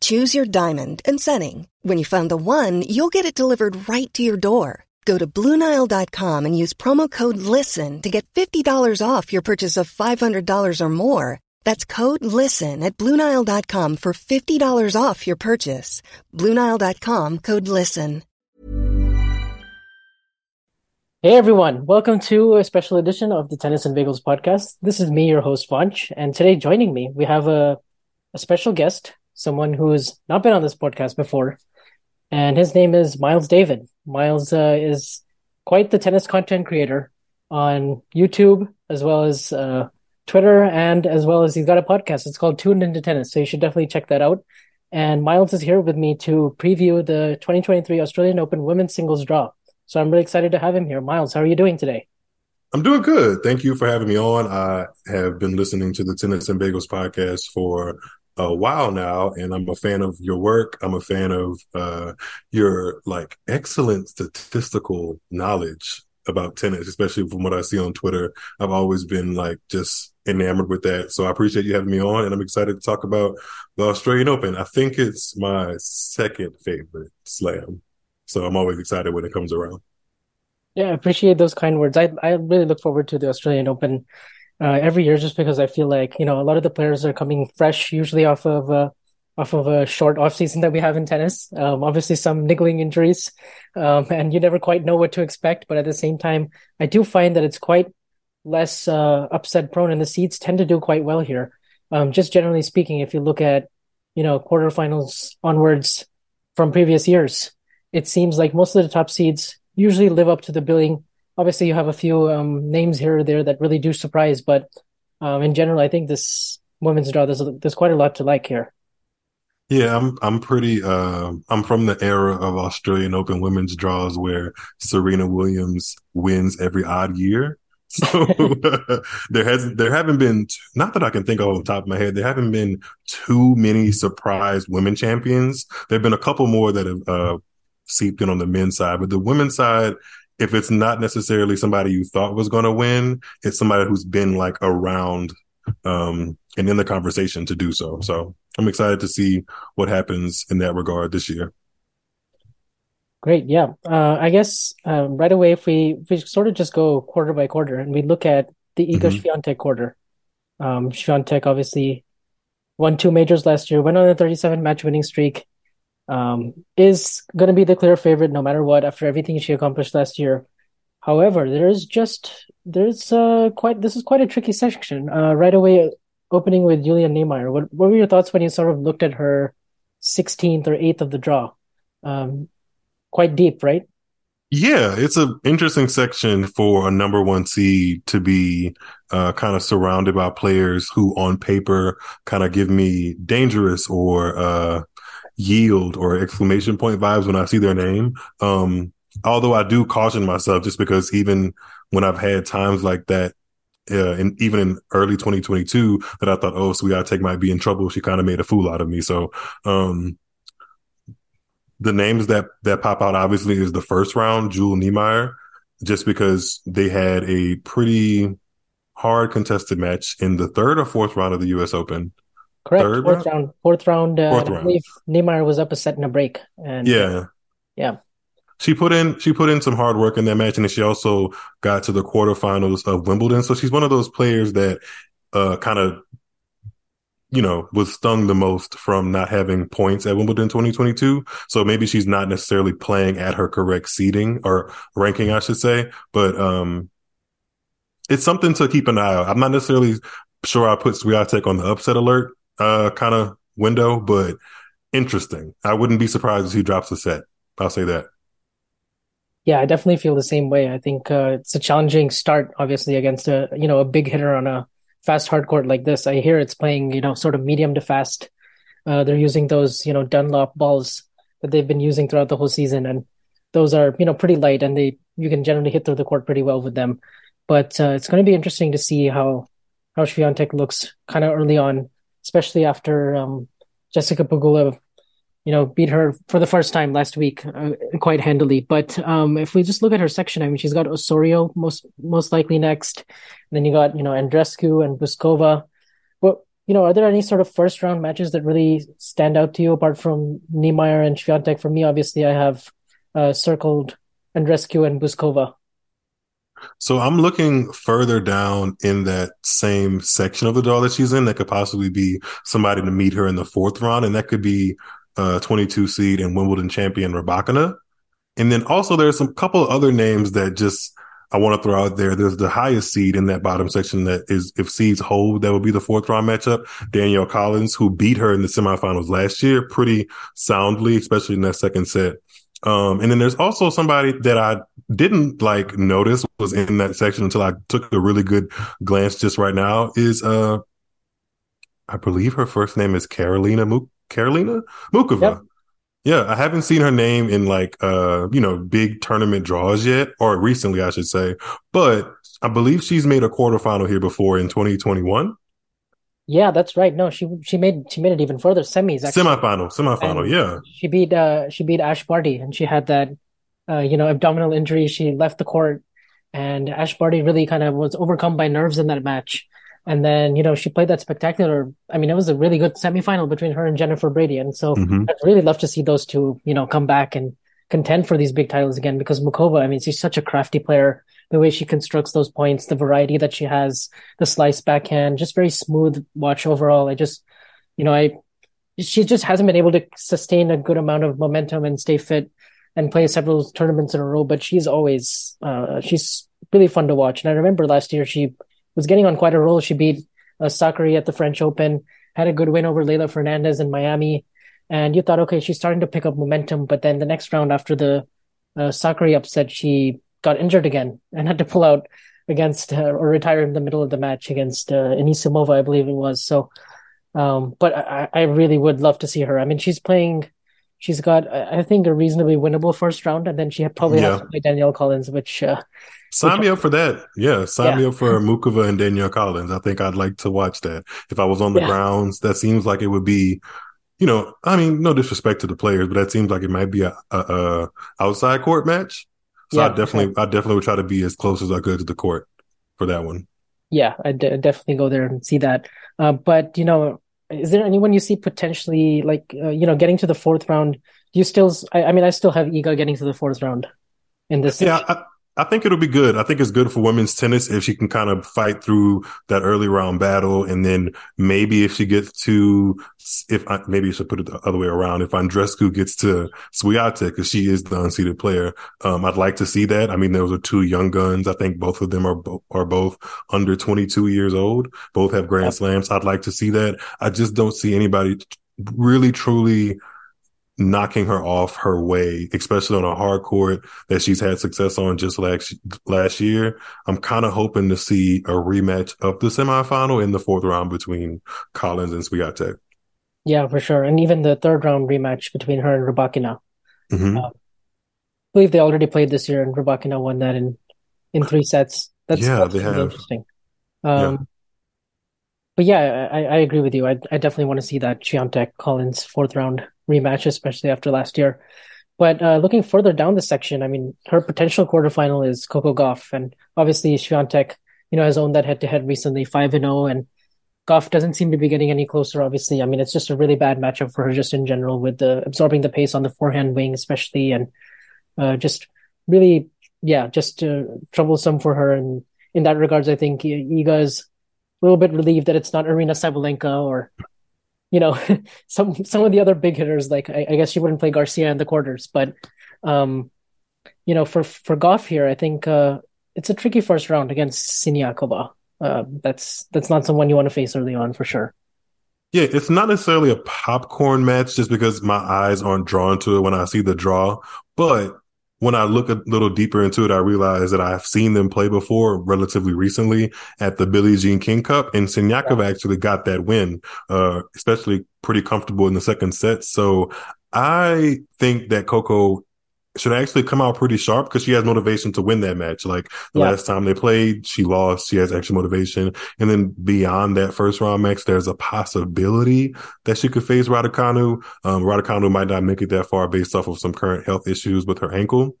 Choose your diamond and setting. When you find the one, you'll get it delivered right to your door. Go to Bluenile.com and use promo code LISTEN to get $50 off your purchase of $500 or more. That's code LISTEN at Bluenile.com for $50 off your purchase. Bluenile.com code LISTEN. Hey everyone, welcome to a special edition of the Tennis and Bagels podcast. This is me, your host, Vanch, and today joining me, we have a, a special guest, someone who's not been on this podcast before, and his name is Miles David. Miles uh, is quite the tennis content creator on YouTube as well as uh, Twitter, and as well as he's got a podcast. It's called Tuned Into Tennis, so you should definitely check that out. And Miles is here with me to preview the 2023 Australian Open Women's Singles Draw. So I'm really excited to have him here. Miles, how are you doing today? I'm doing good. Thank you for having me on. I have been listening to the Tennis and Bagels podcast for a while now, and I'm a fan of your work. I'm a fan of uh, your like excellent statistical knowledge about tennis, especially from what I see on Twitter. I've always been like just enamored with that. So I appreciate you having me on, and I'm excited to talk about the Australian Open. I think it's my second favorite slam, so I'm always excited when it comes around. Yeah, I appreciate those kind words. I I really look forward to the Australian Open uh, every year just because I feel like you know a lot of the players are coming fresh, usually off of uh, off of a short off season that we have in tennis. Um, obviously, some niggling injuries, um, and you never quite know what to expect. But at the same time, I do find that it's quite less uh, upset prone, and the seeds tend to do quite well here. Um, just generally speaking, if you look at you know quarterfinals onwards from previous years, it seems like most of the top seeds usually live up to the billing obviously you have a few um, names here or there that really do surprise, but um, in general, I think this women's draw there's there's quite a lot to like here. Yeah, I'm I'm pretty. Uh, I'm from the era of Australian Open women's draws where Serena Williams wins every odd year. So there has there haven't been not that I can think of off the top of my head. There haven't been too many surprise women champions. There've been a couple more that have uh, seeped in on the men's side, but the women's side if it's not necessarily somebody you thought was going to win, it's somebody who's been like around um, and in the conversation to do so. So I'm excited to see what happens in that regard this year. Great, yeah. Uh, I guess um, right away, if we if we sort of just go quarter by quarter and we look at the Iga mm-hmm. Swiatek quarter, um, Swiatek obviously won two majors last year, went on a 37 match winning streak, um, is going to be the clear favorite no matter what after everything she accomplished last year. However, there's just there's uh, quite this is quite a tricky section. Uh, right away, opening with Julia Niemeier. What what were your thoughts when you sort of looked at her 16th or 8th of the draw? Um, quite deep, right? Yeah, it's an interesting section for a number one seed to be uh, kind of surrounded by players who, on paper, kind of give me dangerous or uh, yield or exclamation point vibes when I see their name. Um, although I do caution myself just because even when I've had times like that, uh, and even in early 2022 that I thought, oh, Swiatek might be in trouble. She kind of made a fool out of me. So, um, the names that, that pop out obviously is the first round, Jule Niemeier, just because they had a pretty hard contested match in the third or fourth round of the U.S. Open. Correct. Third fourth round? round. Fourth round. Uh, fourth round. I believe Niemeier was up a set and a break. And yeah, uh, yeah. She put in she put in some hard work in that match, and then she also got to the quarterfinals of Wimbledon. So she's one of those players that uh, kind of you know, was stung the most from not having points at Wimbledon 2022. So maybe she's not necessarily playing at her correct seeding or ranking, I should say. But um, it's something to keep an eye on. I'm not necessarily sure I put Swiatek on the upset alert uh, kind of window, but interesting. I wouldn't be surprised if he drops a set. I'll say that. Yeah, I definitely feel the same way. I think uh, it's a challenging start, obviously, against a you know a big hitter on a fast hard court like this. I hear it's playing you know sort of medium to fast. Uh, they're using those you know Dunlop balls that they've been using throughout the whole season, and those are you know pretty light and they you can generally hit through the court pretty well with them. But uh, it's going to be interesting to see how how Swiatek looks kind of early on, especially after um, Jessica Pegula, you know, beat her for the first time last week uh, quite handily. But um, if we just look at her section, I mean, she's got Osorio most most likely next, then you got you know Andreescu and Bouzkova. Well, you know, are there any sort of first round matches that really stand out to you apart from Niemeier and Swiatek? For me, obviously, I have uh, circled Andreescu and Bouzkova. So I'm looking further down in that same section of the draw that she's in. That could possibly be somebody to meet her in the fourth round, and that could be uh, 22 seed and Wimbledon champion Rybakina. And then also there's some couple of other names that just I want to throw out there. There's the highest seed in that bottom section that is if seeds hold, that would be the fourth round matchup. Danielle Collins, who beat her in the semifinals last year pretty soundly, especially in that second set. Um, and then there's also somebody that I didn't like notice was in that section until I took a really good glance just right now is, uh, I believe her first name is Carolina Muk- Carolina Muchova. Yep. Yeah, I haven't seen her name in like uh, you know, big tournament draws yet, or recently I should say. But I believe she's made a quarterfinal here before in 2021. Yeah, that's right. No, she she made she made it even further. Semis, actually. semifinal, semifinal. And yeah, she beat uh she beat Ash Barty, and she had that uh you know abdominal injury. She left the court, and Ash Barty really kind of was overcome by nerves in that match. And then you know she played that spectacular. I mean, it was a really good semifinal between her and Jennifer Brady, and so mm-hmm. I'd really love to see those two you know come back and contend for these big titles again because Muchova. I mean, she's such a crafty player the way she constructs those points, the variety that she has, the slice backhand, just very smooth watch overall. I just, you know, I, she just hasn't been able to sustain a good amount of momentum and stay fit and play several tournaments in a row, but she's always, uh, she's really fun to watch. And I remember last year she was getting on quite a roll. She beat uh, Sakkari at the French Open, had a good win over Leylah Fernandez in Miami. And you thought, okay, she's starting to pick up momentum. But then the next round after the uh, Sakkari upset, she got injured again and had to pull out against uh, or retire in the middle of the match against uh, Anisimova, I believe it was. So, um, but I, I really would love to see her. I mean, she's playing. She's got, I think, a reasonably winnable first round, and then she had probably yeah. has to play Danielle Collins, which uh, sign which, me up for that. Yeah, sign yeah. me up for Muchova and Danielle Collins. I think I'd like to watch that. If I was on the yeah. grounds, that seems like it would be you know, I mean, no disrespect to the players, but that seems like it might be a, a, a outside court match. So yeah, I definitely, I definitely would try to be as close as I could to the court for that one. Yeah, I d- definitely go there and see that. Uh, but you know, is there anyone you see potentially like uh, you know getting to the fourth round? Do you still? I, I, mean, I still have Iga getting to the fourth round in this. Yeah, I, I think it'll be good. I think it's good for women's tennis if she can kind of fight through that early round battle. And then maybe if she gets to, if I, maybe you should put it the other way around. If Andreescu gets to Swiatek, because she is the unseeded player, um, I'd like to see that. I mean, those are two young guns. I think both of them are, bo- are both under 22 years old. Both have grand slams. I'd like to see that. I just don't see anybody really truly knocking her off her way, especially on a hard court that she's had success on just last last year. I'm kind of hoping to see a rematch of the semifinal in the fourth round between Collins and Swiatek. Yeah, for sure, and even the third round rematch between her and Rybakina. Mm-hmm. Uh, I believe they already played this year, and Rybakina won that in in three sets. That's yeah, that's they really have. interesting. Um, yeah. But yeah, I, I agree with you. I, I definitely want to see that Swiatek Collins fourth round rematch, especially after last year. But uh, looking further down the section, I mean, her potential quarterfinal is Coco Gauff, and obviously Swiatek, you know, has owned that head-to-head recently, five and zero, oh, and Gauff doesn't seem to be getting any closer. Obviously, I mean, it's just a really bad matchup for her, just in general, with the absorbing the pace on the forehand wing, especially, and uh, just really, yeah, just uh, troublesome for her. And in that regards, I think Iga is a little bit relieved that it's not Aryna Sabalenka or you know, some some of the other big hitters, like I, I, guess she wouldn't play Garcia in the quarters, but um, you know, for for Gauff here, I think uh, it's a tricky first round against Siniakova. Uh, that's that's not someone you want to face early on for sure. Yeah, it's not necessarily a popcorn match just because my eyes aren't drawn to it when I see the draw, but when I look a little deeper into it, I realize that I've seen them play before relatively recently at the Billie Jean King Cup and Siniakova yeah. actually got that win, uh, especially pretty comfortable in the second set. So I think that Coco should actually come out pretty sharp because she has motivation to win that match. Like the last time they played, she lost. She has extra motivation. And then beyond that first round match, there's a possibility that she could face Raducanu. Um, Raducanu might not make it that far based off of some current health issues with her ankle.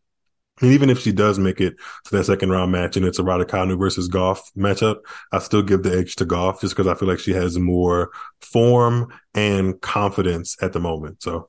And even if she does make it to that second round match and it's a Raducanu versus Gauff matchup, I still give the edge to Gauff just because I feel like she has more form and confidence at the moment. So.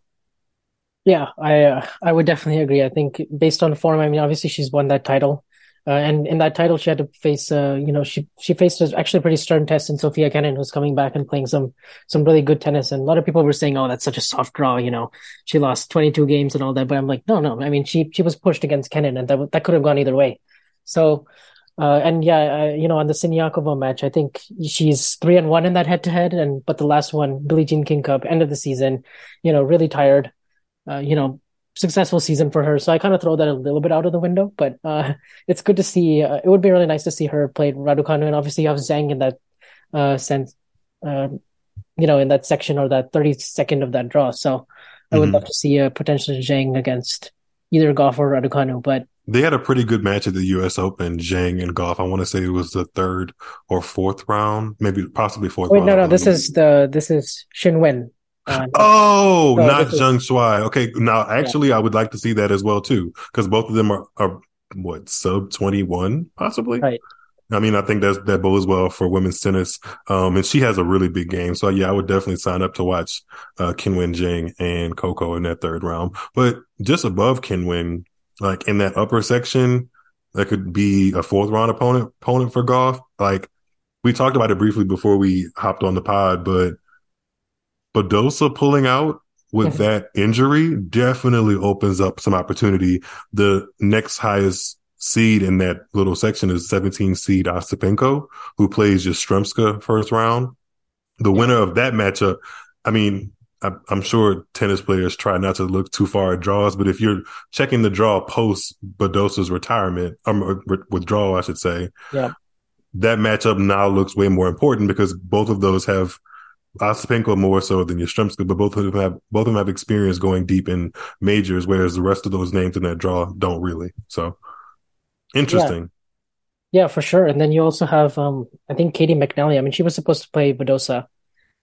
Yeah, I uh, I would definitely agree. I think based on form, I mean, obviously she's won that title, uh, and in that title she had to face, uh, you know, she she faced actually pretty stern test in Sofia Kenin, who's coming back and playing some some really good tennis. And a lot of people were saying, "Oh, that's such a soft draw," you know, she lost 22 games and all that. But I'm like, no, no. I mean, she she was pushed against Kenin, and that that could have gone either way. So. Uh, and yeah, you know, on the Siniakova match, I think she's three and one in that head to head. And, but the last one, Billie Jean King Cup, end of the season, you know, really tired uh, you know, successful season for her. So I kind of throw that a little bit out of the window, but uh, it's good to see. Uh, it would be really nice to see her play Raducanu, and obviously you have Zheng in that uh, sense, um, you know, in that section or that 30 second of that draw. So I would mm-hmm. love to see a potential Zheng against either Gauff or Raducanu, but they had a pretty good match at the U.S. Open, Zheng and Gauff. I want to say it was the third or fourth round, maybe possibly fourth. Wait, round. no, no, this is the this is Qin Wen. Uh, oh, so not Zheng is... Shuai. Okay, now actually, yeah. I would like to see that as well too, because both of them are, are what sub twenty one possibly. Right. I mean, I think that's that bodes well for women's tennis. Um, and she has a really big game. So yeah, I would definitely sign up to watch uh Qinwen Zheng and Coco in that third round. But just above Qinwen, like in that upper section, that could be a fourth round opponent opponent for Gauff. Like we talked about it briefly before we hopped on the pod, but Badosa pulling out with that injury definitely opens up some opportunity. The next highest seed in that little section is 17 seed Ostapenko, who plays Yastremska first round. The winner of that matchup, I mean, I, am sure tennis players try not to look too far at draws, but if you're checking the draw post Badosa's retirement, um, withdrawal, I should say, yeah. that matchup now looks way more important because both of those have Ostapenko more so than Yastremska, but both of them have both of them have experience going deep in majors, whereas the rest of those names in that draw don't really. So interesting. Yeah, yeah for sure. And then you also have um I think Caty McNally. I mean, she was supposed to play Badosa,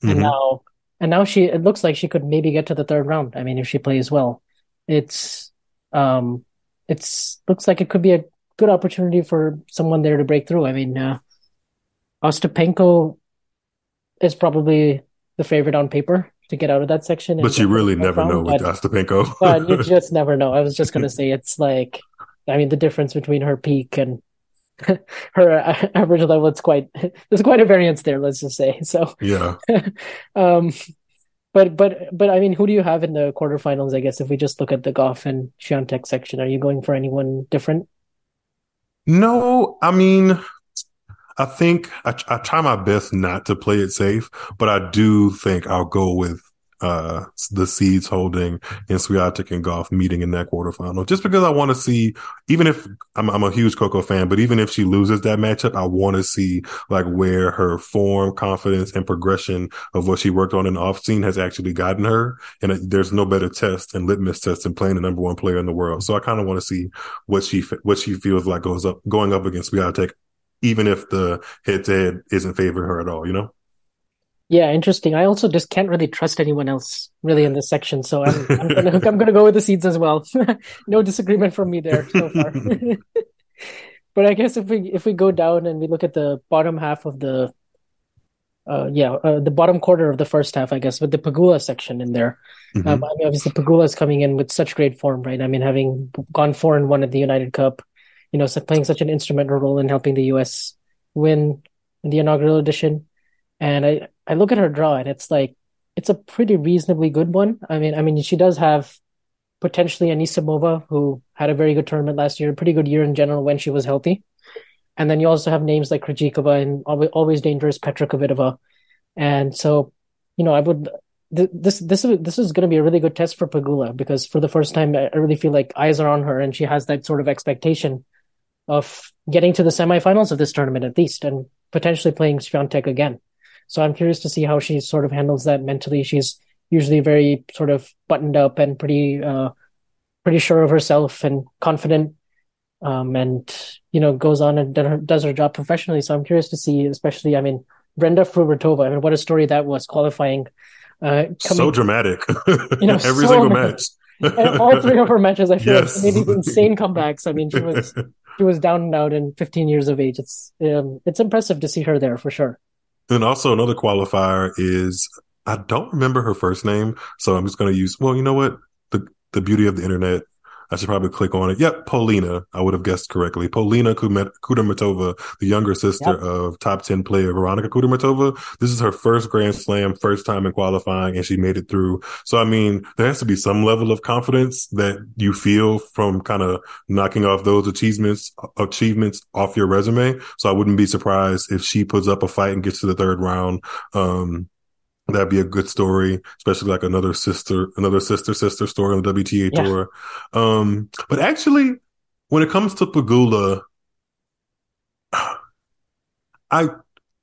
and mm-hmm. now and now she it looks like she could maybe get to the third round. I mean, if she plays well, it's um it's looks like it could be a good opportunity for someone there to break through. I mean, uh, Ostapenko is probably the favorite on paper to get out of that section. But you really never know with Ostapenko. but you just never know. I was just gonna say it's like, I mean, the difference between her peak and her average level it's quite there's quite a variance there. Let's just say so. Yeah. um, but but but I mean, who do you have in the quarterfinals? I guess if we just look at the Gauff and Swiatek section, are you going for anyone different? No, I mean, I think I, I, try my best not to play it safe, but I do think I'll go with uh the seeds holding and Swiatek and Gauff meeting in that quarterfinal just because I want to see even if I'm, I'm a huge Coco fan but even if she loses that matchup I want to see like where her form confidence and progression of what she worked on in off scene has actually gotten her and it, there's no better test and litmus test than playing the number one player in the world. So I kind of want to see what she what she feels like goes up going up against Swiatek even if the head to head isn't favoring her at all, you know? Yeah, interesting. I also just can't really trust anyone else really in this section, so I'm, I'm gonna I'm gonna go with the seeds as well. no disagreement from me there so far. but I guess if we if we go down and we look at the bottom half of the uh, yeah, uh, the bottom quarter of the first half, I guess, with the Pegula section in there. Mm-hmm. Um, I mean, obviously, Pegula is coming in with such great form, right? I mean, having gone four and one at the United Cup, you know, playing such an instrumental role in helping the U.S. win in the inaugural edition. And I, I look at her draw and it's like, it's a pretty reasonably good one. I mean, I mean, she does have potentially Anisimova, who had a very good tournament last year, a pretty good year in general when she was healthy. And then you also have names like Krejcikova and always, always dangerous Petra Kvitova. And so, you know, I would this this is this is going to be a really good test for Pegula because for the first time I really feel like eyes are on her and she has that sort of expectation of getting to the semifinals of this tournament at least and potentially playing Swiatek again. So I'm curious to see how she sort of handles that mentally. She's usually very sort of buttoned up and pretty uh, pretty sure of herself and confident, um, and you know goes on and does her job professionally. So I'm curious to see, especially, I mean, Brenda Fruhvirtova. I mean, what a story that was qualifying. Uh, coming, so dramatic, you know, every so single match. and all three of her matches, I feel yes. like made insane comebacks. I mean, she was she was down and out in 15 years of age. It's um, it's impressive to see her there for sure. And also another qualifier is I don't remember her first name, so I'm just going to use. Well, you know what? The the beauty of the internet I should probably click on it. Yep, Polina. I would have guessed correctly. Polina Kudermetova, the younger sister yep. of top 10 player Veronica Kudermetova. This is her first Grand Slam, first time in qualifying, and she made it through. So, I mean, there has to be some level of confidence that you feel from kind of knocking off those achievements, achievements off your resume. So I wouldn't be surprised if she puts up a fight and gets to the third round. Um, That'd be a good story, especially like another sister, another sister sister story on the WTA yeah. tour. Um, but actually, when it comes to Pegula, I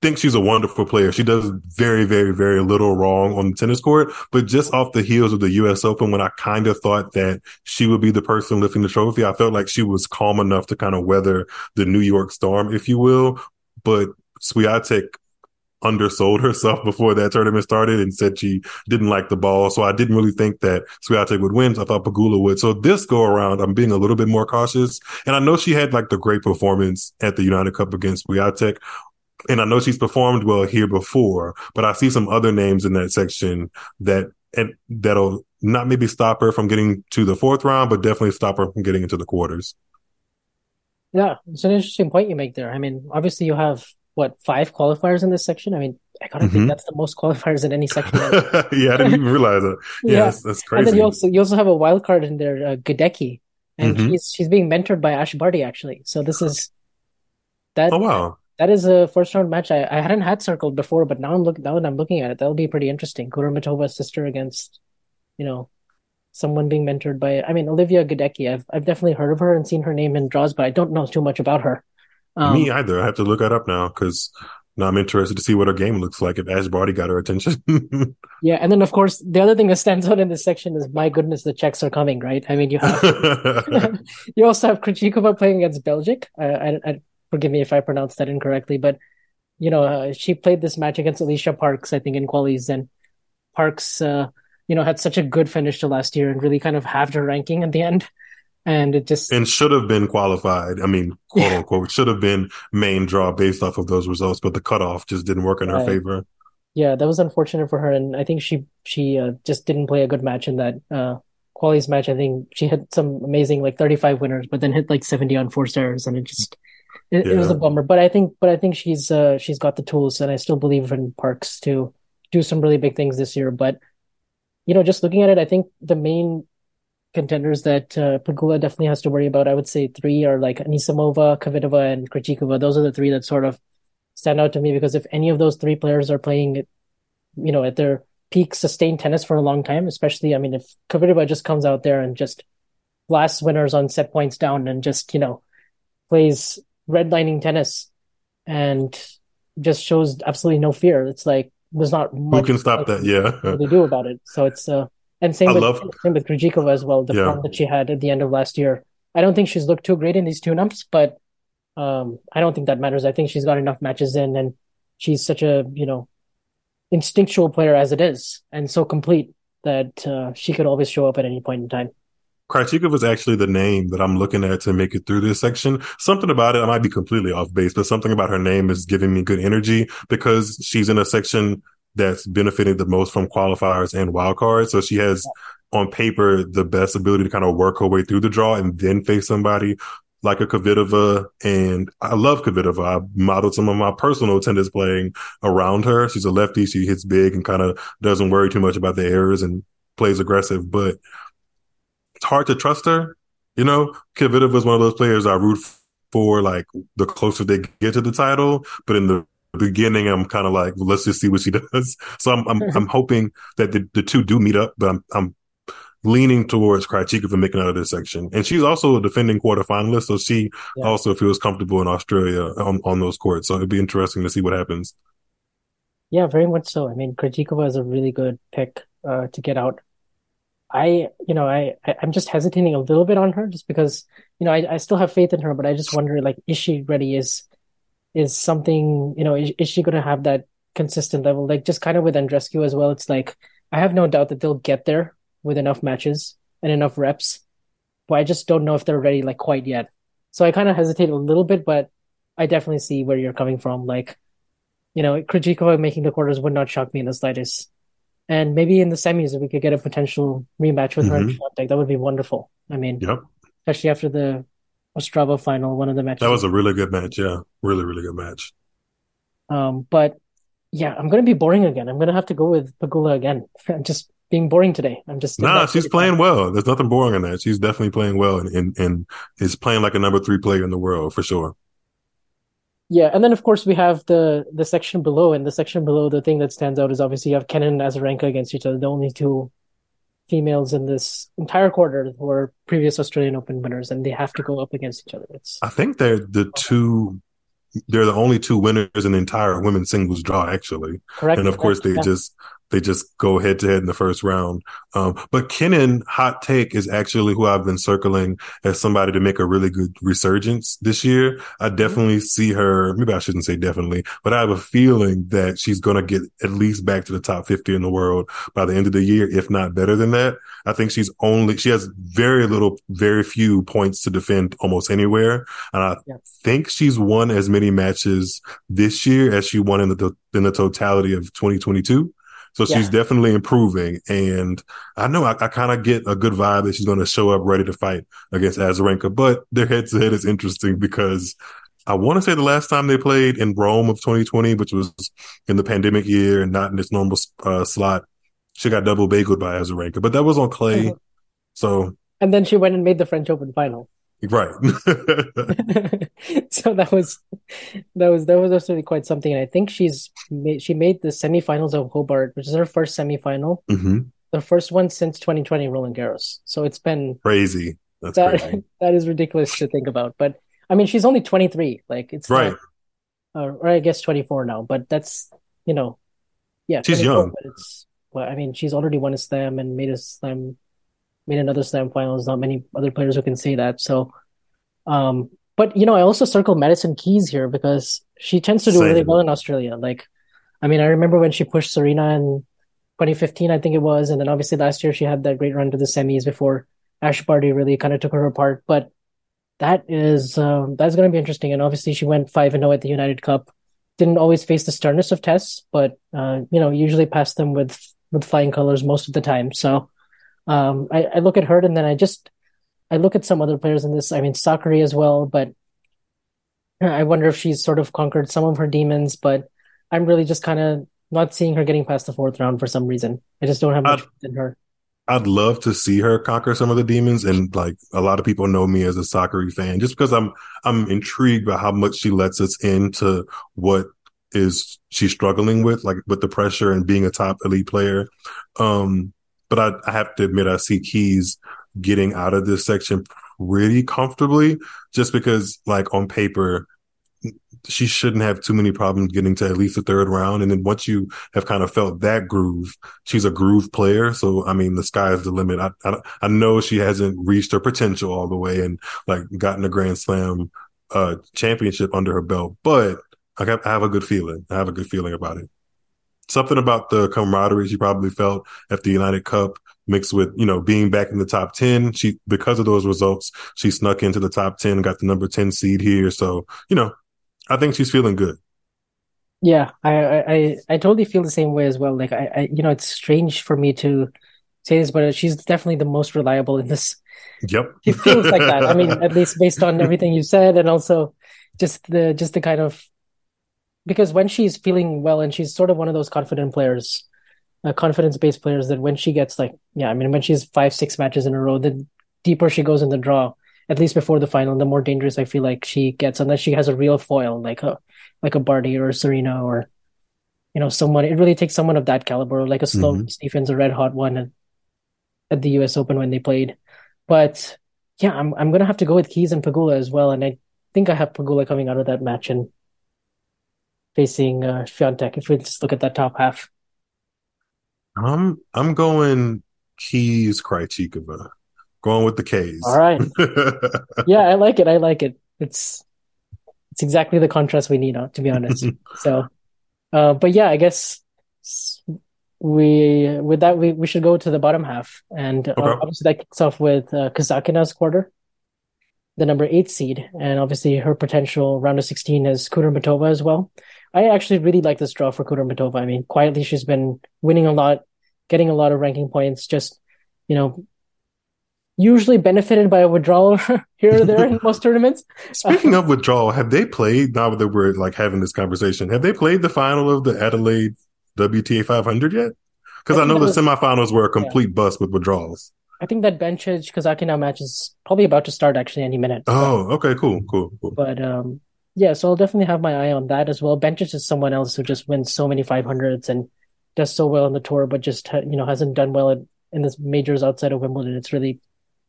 think she's a wonderful player. She does very, very, very little wrong on the tennis court, but just off the heels of the US Open, when I kind of thought that she would be the person lifting the trophy, I felt like she was calm enough to kind of weather the New York storm, if you will. But Swiatek undersold herself before that tournament started and said she didn't like the ball. So I didn't really think that Swiatek would win. I thought Pegula would. So this go around, I'm being a little bit more cautious. And I know she had like the great performance at the United Cup against Swiatek. And I know she's performed well here before, but I see some other names in that section that and that'll not maybe stop her from getting to the fourth round, but definitely stop her from getting into the quarters. Yeah, it's an interesting point you make there. I mean, obviously you have what five qualifiers in this section. I mean, I gotta mm-hmm. think that's the most qualifiers in any section. yeah, I didn't even realize it. Yeah, yeah. That's, that's, crazy. And then you also you also have a wild card in there, uh, Gadecki, and mm-hmm. she's she's being mentored by Ash Barty actually. So this is that. Oh wow. That is a first round match I, I hadn't had circled before, but now I'm looking now that I'm looking at it, that'll be pretty interesting. Kudermetova's sister against, you know, someone being mentored by I mean Olivia Gadecki. I've I've definitely heard of her and seen her name in draws, but I don't know too much about her. Um, Me either. I have to look that up now because now I'm interested to see what her game looks like if Ash Barty got her attention. yeah, and then of course the other thing that stands out in this section is my goodness, the Czechs are coming, right? I mean, you have you also have Krejcikova playing against Bejlek. I, I, I, forgive me if I pronounced that incorrectly, but you know uh, she played this match against Alicia Parks, I think, in qualies, and Parks, uh, you know, had such a good finish to last year and really kind of halved her ranking at the end and it just and should have been qualified. I mean, quote yeah. unquote, should have been main draw based off of those results, but the cutoff just didn't work in her favor. Yeah, that was unfortunate for her, and I think she she uh, just didn't play a good match in that uh, qualies match. I think she had some amazing like 35 winners, but then hit like 70 on four stars, and it just it, yeah. it was a bummer. But I think but I think she's uh, she's got the tools, and I still believe in Parks to do some really big things this year. But you know, just looking at it, I think the main contenders that uh, Pegula definitely has to worry about. I would say three are like Anisimova, Kvitova, and Krejcikova. Those are the three that sort of stand out to me because if any of those three players are playing, you know, at their peak sustained tennis for a long time, especially, I mean, if Kvitova just comes out there and just blasts winners on set points down and just, you know, plays redlining tennis and just shows absolutely no fear. It's like there's not much who can stop that. Yeah, they do about it. So it's uh, and same I with love... same with Krejcikova as well. The yeah. form that she had at the end of last year. I don't think she's looked too great in these tune-ups, but um, I don't think that matters. I think she's got enough matches in, and she's such a you know instinctual player as it is, and so complete that uh, she could always show up at any point in time. Krejcikova is actually the name that I'm looking at to make it through this section. Something about it, I might be completely off base, but something about her name is giving me good energy because she's in a section that's benefiting the most from qualifiers and wildcards. So she has on paper the best ability to kind of work her way through the draw and then face somebody like a Kvitova. And I love Kvitova. I modeled some of my personal tennis playing around her. She's a lefty. She hits big and kind of doesn't worry too much about the errors and plays aggressive, but it's hard to trust her. You know, Kvitova is one of those players I root for, like the closer they get to the title, but in the beginning, I'm kind of like, well, let's just see what she does. So I'm I'm, I'm hoping that the, the two do meet up, but I'm I'm leaning towards Krejcikova making out of this section. And she's also a defending quarterfinalist, so she yeah. also feels comfortable in Australia on, on those courts. So it'd be interesting to see what happens. Yeah, very much so. I mean, Krejcikova is a really good pick uh, to get out. I, you know, I, I am just hesitating a little bit on her just because, you know, I, I still have faith in her, but I just wonder, like, is she ready? Is is something, you know, is, is she going to have that consistent level? Like, just kind of with Andreescu as well. It's like I have no doubt that they'll get there with enough matches and enough reps, but I just don't know if they're ready, like, quite yet. So I kind of hesitate a little bit, but I definitely see where you're coming from. Like, you know, Krejcikova making the quarters would not shock me in the slightest. And maybe in the semis, if we could get a potential rematch with mm-hmm. her that would be wonderful. I mean, yep. especially after the Ostrava final, one of the matches. That was a really good match. Yeah, really, really good match. Um, but yeah, I'm going to be boring again. I'm going to have to go with Pegula again. I'm just being boring today. I'm just nah. She's playing well. There's nothing boring in that. She's definitely playing well and, and and is playing like a number three player in the world for sure. Yeah, and then of course we have the the section below, and the section below, the thing that stands out is obviously you have Kenin and Azarenka against each other, the only two females in this entire quarter who are previous Australian Open winners, and they have to go up against each other. It's I think they're the two. They're the only two winners in the entire women's singles draw, actually. Correct. And of course, they yeah. just they just go head to head in the first round. Um, but Kenin, hot take, is actually who I've been circling as somebody to make a really good resurgence this year. I mm-hmm. definitely see her. Maybe I shouldn't say definitely, but I have a feeling that she's going to get at least back to the top 50 in the world by the end of the year, if not better than that. I think she's only, she has very little, very few points to defend almost anywhere. And I think she's won as many matches this year as she won in the, in the totality of 2022. So yeah. she's definitely improving. And I know I, I kind of get a good vibe that she's going to show up ready to fight against Azarenka, but their head to head is interesting because I want to say the last time they played in Rome of 2020, which was in the pandemic year and not in its normal uh, slot, she got double bageled by Azarenka, but that was on clay. Uh-huh. So, and then she went and made the French Open final. Right. so that was that was that was absolutely quite something. And I think she's made, she made the semifinals of Hobart, which is her first semifinal, mm-hmm. the first one since 2020 Roland Garros. So it's been crazy. That's that, crazy. that is ridiculous to think about. But I mean, she's only 23. Like it's right, not, uh, or I guess 24 now. But that's you know, yeah, she's young. But it's well, I mean, she's already won a slam and made a slam made another slam final. There's not many other players who can say that. So, um, but you know, I also circle Madison Keys here because she tends to do Same. really well in Australia. Like, I mean, I remember when she pushed Serena in 2015, I think it was, and then obviously last year she had that great run to the semis before Ash Barty really kind of took her apart. But that is um, that's going to be interesting. And obviously, she went five and zero at the United Cup. Didn't always face the sternest of tests, but uh, you know, usually passed them with with flying colors most of the time. So um, I, I, look at her and then I just I look at some other players in this. I mean, Sakkari as well, but I wonder if she's sort of conquered some of her demons. But I'm really just kind of not seeing her getting past the fourth round for some reason. I just don't have much faith in her. I'd love to see her conquer some of the demons, and like a lot of people know me as a Sakkari fan, just because I'm I'm intrigued by how much she lets us into what is she struggling with, like with the pressure and being a top elite player. Um, but I, I have to admit, I see Keys getting out of this section pretty comfortably just because like on paper, she shouldn't have too many problems getting to at least the third round. And then once you have kind of felt that groove, she's a groove player. So, I mean, the sky is the limit. I, I, I know she hasn't reached her potential all the way and like gotten a grand slam, uh, championship under her belt, but I have a good feeling. I have a good feeling about it something about the camaraderie she probably felt at the United Cup mixed with, you know, being back in the top 10. She, because of those results, she snuck into the top 10, got the number 10 seed here. So, you know, I think she's feeling good. Yeah, I, I, I totally feel the same way as well. Like I, I, you know, it's strange for me to say this, but she's definitely the most reliable in this. Yep. She feels like that. I mean, at least based on everything you said and also just the, just the kind of because when she's feeling well and she's sort of one of those confident players, uh, confidence based players that when she gets like, yeah, I mean, when she's five, six matches in a row, the deeper she goes in the draw, at least before the final, the more dangerous I feel like she gets, unless she has a real foil, like a, like a Barty or a Serena or, you know, someone, it really takes someone of that caliber, like a Sloane mm-hmm. Stephens, a red hot one at, at the US Open when they played. But yeah, I'm, I'm going to have to go with Keys and Pegula as well. And I think I have Pegula coming out of that match and facing uh, Swiatek if we just look at that top half? I'm I'm going Keys Krejcikova. Going with the K's. All right. yeah, I like it. I like it. It's it's exactly the contrast we need, uh, to be honest. so, uh, but yeah, I guess we with that we, we should go to the bottom half, and uh, okay. obviously that kicks off with uh, Kasatkina's quarter, the number eight seed, and obviously her potential round of sixteen is Kudermetova as well. I actually really like this draw for Kudermetova. I mean, quietly she's been winning a lot, getting a lot of ranking points. Just you know, usually benefited by a withdrawal here or there in most tournaments. Speaking uh, of withdrawal, have they played now that we're like having this conversation? Have they played the final of the Adelaide WTA 500 yet? Because I, I, know the was, semifinals were a complete yeah. bust with withdrawals. I think that Bencic Kasatkina match is probably about to start actually any minute. Oh, okay, cool, cool, cool. But um, yeah, so I'll definitely have my eye on that as well. Bencic is someone else who just wins so many 500s and does so well on the tour, but just you know hasn't done well in the majors outside of Wimbledon. It's really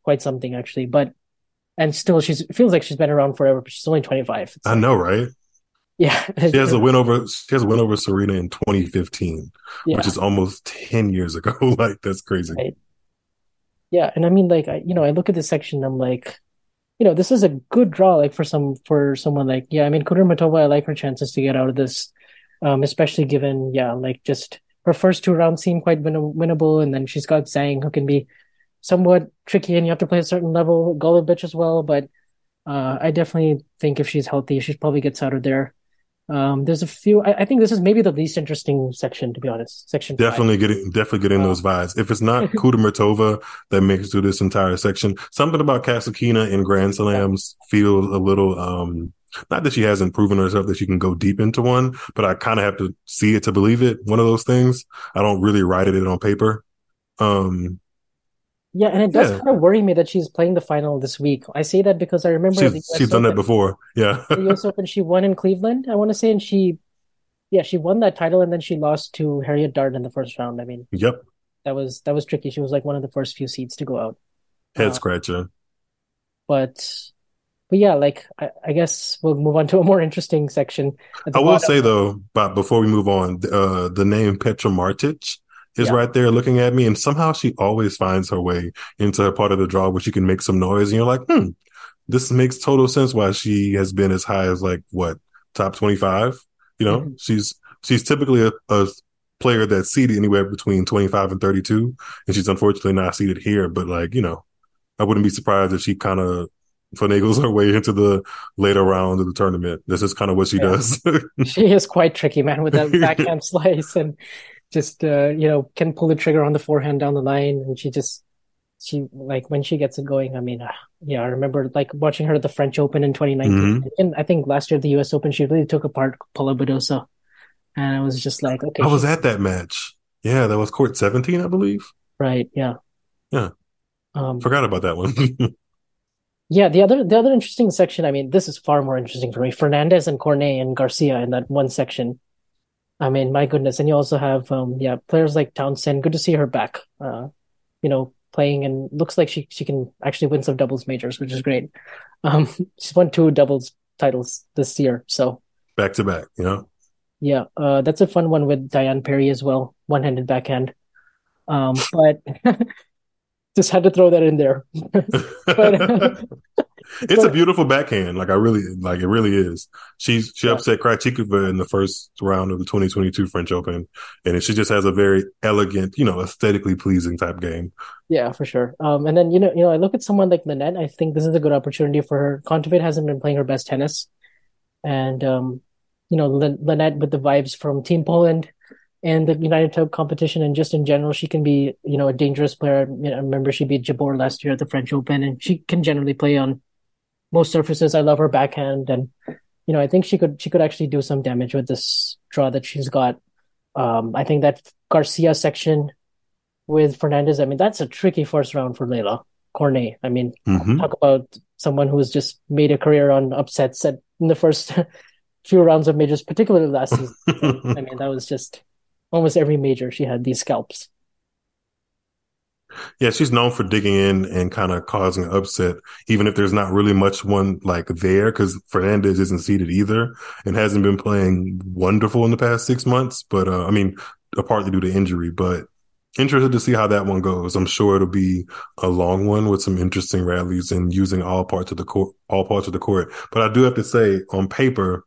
quite something actually. But and still, she's feels like she's been around forever, but she's only 25. I know, right? Yeah, she has a win over. She has a win over Serena in 2015, yeah. which is almost 10 years ago. like that's crazy. Right. Yeah, and I mean, like, I, you know, I look at this section, I'm like, you know, this is a good draw, like for some for someone like, yeah, I mean, Kudermetova, I like her chances to get out of this, um, especially given, yeah, like just her first two rounds seem quite win- winnable, and then she's got Zhang who can be somewhat tricky, and you have to play a certain level. Golubic as well, but uh, I definitely think if she's healthy, she probably gets out of there. Um, there's a few. I, I, think this is maybe the least interesting section, to be honest. Section definitely five. getting definitely getting uh, those vibes. If it's not Kudermetova that makes through this entire section, something about Kasatkina in Grand Slams yeah. feels a little. um not that she hasn't proven herself that she can go deep into one, but I kind of have to see it to believe it. One of those things. I don't really write it on paper. Um, yeah, and it does yeah. kind of worry me that she's playing the final this week. I say that because I remember she's, she's done that before. Yeah, the U.S. Open she won in Cleveland. I want to say, and she, yeah, she won that title, and then she lost to Harriet Dart in the first round. I mean, yep, that was that was tricky. She was like one of the first few seeds to go out. Head uh, scratcher. But, but yeah, like I, I, guess we'll move on to a more interesting section. I will say though, but before we move on, uh, the name Petra Martic is yeah. right there looking at me. And somehow she always finds her way into a part of the draw where she can make some noise. And you're like, hmm, this makes total sense why she has been as high as like what top 25. You know, mm-hmm. she's, she's typically a, a player that's seeded anywhere between 25 and 32. And she's unfortunately not seated here, but like, you know, I wouldn't be surprised if she kind of finagles her way into the later round of the tournament. This is kind of what she yeah. does. she is quite tricky, man, with that backhand slice and just uh, you know can pull the trigger on the forehand down the line, and she just she like when she gets it going. I mean, uh, yeah, I remember like watching her at the French Open in 2019, mm-hmm. and I think last year at the U.S. Open, she really took apart Paula Badosa, and I was just like, okay. I was at that match. Yeah, that was court 17, I believe. Right. Yeah. Yeah. Um, Forgot about that one. yeah, the other the other interesting section. I mean, this is far more interesting for me. Fernandez and Cornet and Garcia in that one section. I mean, my goodness. And you also have, um, yeah, players like Townsend. Good to see her back, uh, you know, playing and looks like she, she can actually win some doubles majors, which is great. Um, she's won two doubles titles this year. So back to back, you know? Yeah. Uh, that's a fun one with Diane Parry as well. One handed backhand. Um, but just had to throw that in there. but it's but, a beautiful backhand. Like I really like it. Really is. She's she yeah. upset Krejcikova in the first round of the 2022 French Open, and she just has a very elegant, you know, aesthetically pleasing type game. Yeah, for sure. Um, and then you know, you know, I look at someone like Linette. I think this is a good opportunity for her. Kontaveit hasn't been playing her best tennis, and um, you know, Linette with the vibes from Team Poland and the United Cup competition, and just in general, she can be, you know, a dangerous player. You know, I remember she beat Jabeur last year at the French Open, and she can generally play on most surfaces. I love her backhand, and you know, I think she could she could actually do some damage with this draw that she's got. Um, I think that Garcia section with Fernandez. I mean, that's a tricky first round for Leylah Cornet. I mean, mm-hmm. talk about someone who's just made a career on upsets at, in the first few rounds of majors, particularly last season. I mean, that was just almost every major she had these scalps. Yeah, she's known for digging in and kind of causing upset, even if there's not really much one like there, because Fernandez isn't seated either and hasn't been playing wonderful in the past six months. But uh, I mean, partly due to injury, but interested to see how that one goes. I'm sure it'll be a long one with some interesting rallies and using all parts of the court, all parts of the court. But I do have to say, on paper,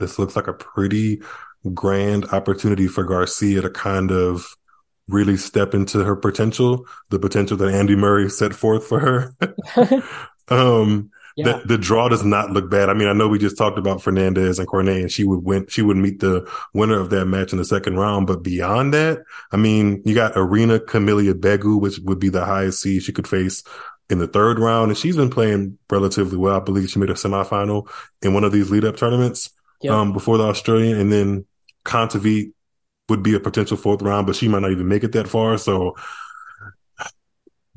this looks like a pretty grand opportunity for Garcia to kind of really step into her potential, the potential that Andy Murray set forth for her. um, yeah. the, the draw does not look bad. I mean, I know we just talked about Fernandez and Cornet, and she would win. She would meet the winner of that match in the second round. But beyond that, I mean, you got Irina Camelia Begu, which would be the highest seed she could face in the third round, and she's been playing relatively well. I believe she made a semifinal in one of these lead up tournaments yep. um, before the Australian, and then Kontaveit would be a potential fourth round, but she might not even make it that far. So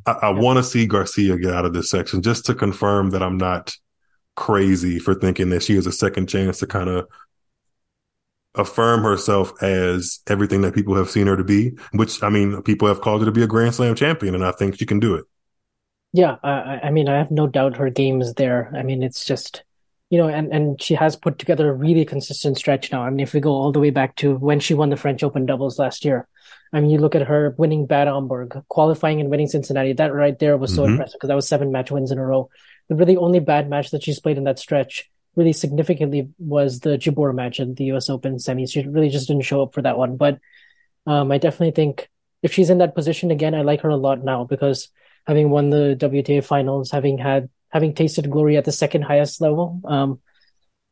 I, I want to see Garcia get out of this section just to confirm that I'm not crazy for thinking that she has a second chance to kind of affirm herself as everything that people have seen her to be, which I mean, people have called her to be a Grand Slam champion, and I think she can do it. Yeah, I, I mean, I have no doubt her game is there. I mean, it's just, you know, and, and she has put together a really consistent stretch now. I mean, if we go all the way back to when she won the French Open doubles last year, I mean, you look at her winning Bad Homburg, qualifying and winning Cincinnati. That right there was so mm-hmm. impressive because that was seven match wins in a row. The really only bad match that she's played in that stretch really significantly was the Jabeur match in the US Open semis. She really just didn't show up for that one. But um, I definitely think if she's in that position again, I like her a lot now because having won the WTA finals, having had having tasted glory at the second highest level, um,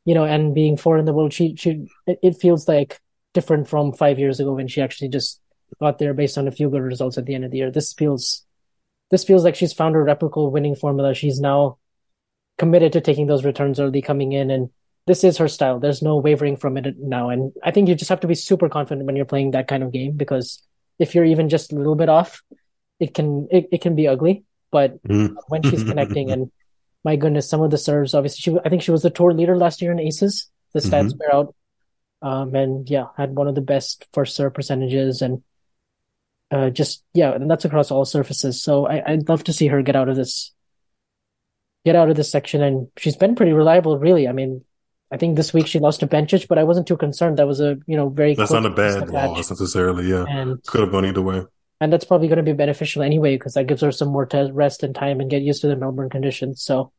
you know, and being four in the world, she she it, feels like different from five years ago when she actually just got there based on a few good results at the end of the year. This feels this feels like she's found a replicable winning formula. She's now committed to taking those returns early, coming in, and this is her style. There's no wavering from it now. And I think you just have to be super confident when you're playing that kind of game because if you're even just a little bit off, it can it, it can be ugly. But mm. when she's connecting, and my goodness, some of the serves, obviously, she I think she was the tour leader last year in aces. The stats mm-hmm. bear out. Um, and yeah, had one of the best first serve percentages and uh, just yeah, and that's across all surfaces. So I, I'd love to see her get out of this, get out of this section, and she's been pretty reliable, really. I mean, I think this week she lost to Bencic, but I wasn't too concerned. That was a you know very that's not a bad loss necessarily. Yeah, and, could have gone either way. And that's probably going to be beneficial anyway because that gives her some more rest and time and get used to the Melbourne conditions. So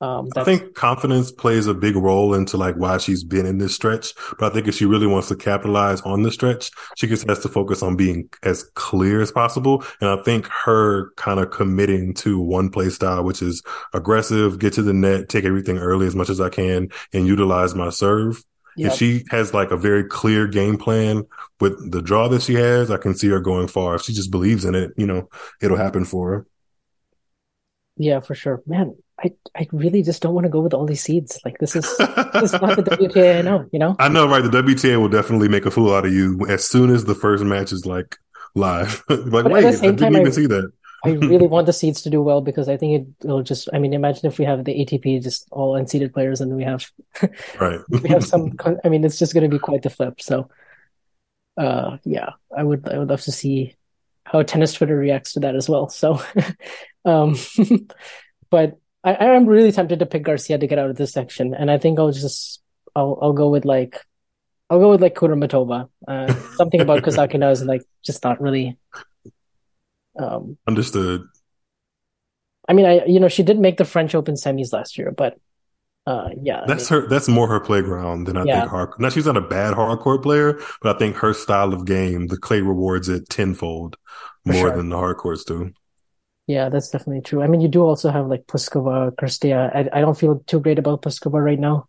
um, I think confidence plays a big role into like why she's been in this stretch. But I think if she really wants to capitalize on the stretch, she just has to focus on being as clear as possible. And I think her kind of committing to one play style, which is aggressive, get to the net, take everything early as much as I can, and utilize my serve. Yep. If she has like a very clear game plan with the draw that she has, I can see her going far. If she just believes in it, you know, it'll happen for her. Yeah, for sure. Man, I I really just don't want to go with all these seeds. Like this is this is not the WTA I know, you know? I know, right? The WTA will definitely make a fool out of you as soon as the first match is like live. like, but wait, I didn't time, even I, see that. I really want the seeds to do well because I think it, will just. I mean, imagine if we have the ATP just all unseeded players, and then we have right. we have some. I mean, it's just going to be quite the flip. So, uh, yeah, I would. I would love to see how tennis Twitter reacts to that as well. So, um, but I, I'm really tempted to pick Garcia to get out of this section, and I think I'll just I'll I'll go with like I'll go with like Kudermetova. Uh, something about Kasatkina is like just not really um, understood. I mean, I you know she did make the French Open semis last year, but uh, yeah, that's I mean, her. That's more her playground than I yeah. think hard. Now she's not a bad hardcore player, but I think her style of game, the clay rewards it tenfold more sure. than the hardcourts do. Yeah, that's definitely true. I mean, you do also have like Pliskova, Cirstea. I, I don't feel too great about Pliskova right now.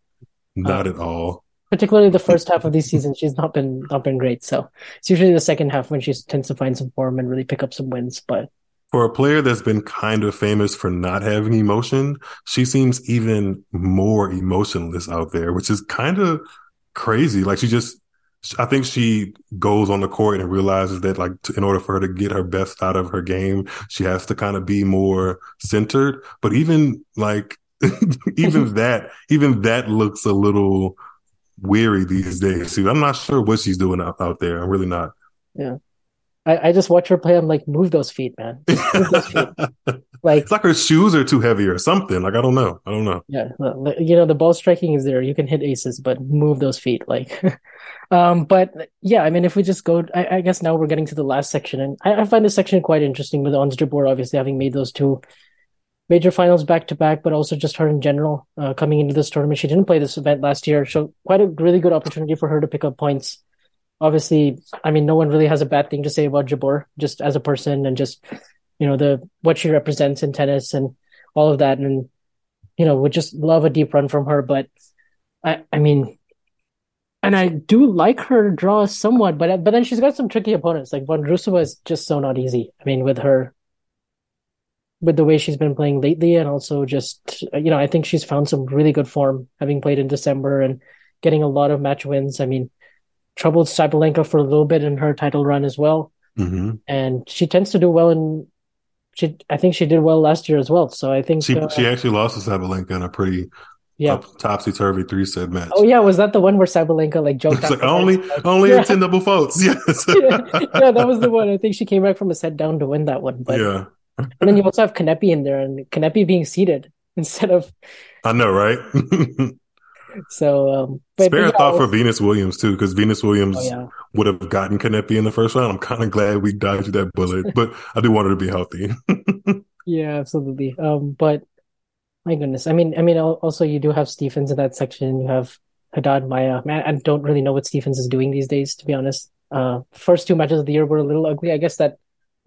Not uh, at all. Particularly the first half of the mm-hmm. season, she's not been not been great. So it's usually the second half when she tends to find some form and really pick up some wins. But for a player that's been kind of famous for not having emotion, she seems even more emotionless out there, which is kind of crazy. Like she just I think she goes on the court and realizes that like to, in order for her to get her best out of her game, she has to kind of be more centered. But even like even that, even that looks a little weary these days. See, I'm not sure what she's doing out, out there. I'm really not. Yeah. I, I just watch her play. I'm like, move those feet, man. Those feet. like it's like her shoes are too heavy or something. Like I don't know. I don't know. Yeah, you know the ball striking is there. You can hit aces, but move those feet. Like, um, but yeah, I mean, if we just go, I, I guess now we're getting to the last section, and I, I find this section quite interesting with Ons Jabeur obviously having made those two major finals back to back, but also just her in general uh, coming into this tournament. She didn't play this event last year, so quite a really good opportunity for her to pick up points. Obviously, I mean, no one really has a bad thing to say about Jabeur, just as a person and just you know the what she represents in tennis and all of that, and you know would just love a deep run from her. But I, I mean, and I do like her draw somewhat, but but then she's got some tricky opponents. Like Vondrousova is just so not easy. I mean, with her with the way she's been playing lately, and also just you know, I think she's found some really good form, having played in December and getting a lot of match wins. I mean, troubled Sabalenka for a little bit in her title run as well, mm-hmm. and she tends to do well in. She, I think she did well last year as well. So I think she uh, she actually lost to Sabalenka in a pretty yeah topsy turvy three set match. Oh yeah, was that the one where Sabalenka like joked? It's like only like, only yeah. ten double faults. Yes. yeah, yeah, that was the one. I think she came back from a set down to win that one. But yeah, and then you also have Kanepi in there, and Kanepi being seated instead of. I know, right? so, um, but, spare but, yeah, thought for Venus Williams too, because Venus Williams oh, yeah. would have gotten Kanepi in the first round. I'm kind of glad we dodged that bullet, but I do want her to be healthy. yeah, absolutely. Um, but my goodness, I mean, I mean, also you do have Stephens in that section. You have Haddad Maia. Man, I don't really know what Stephens is doing these days, to be honest. Uh, first two matches of the year were a little ugly. I guess that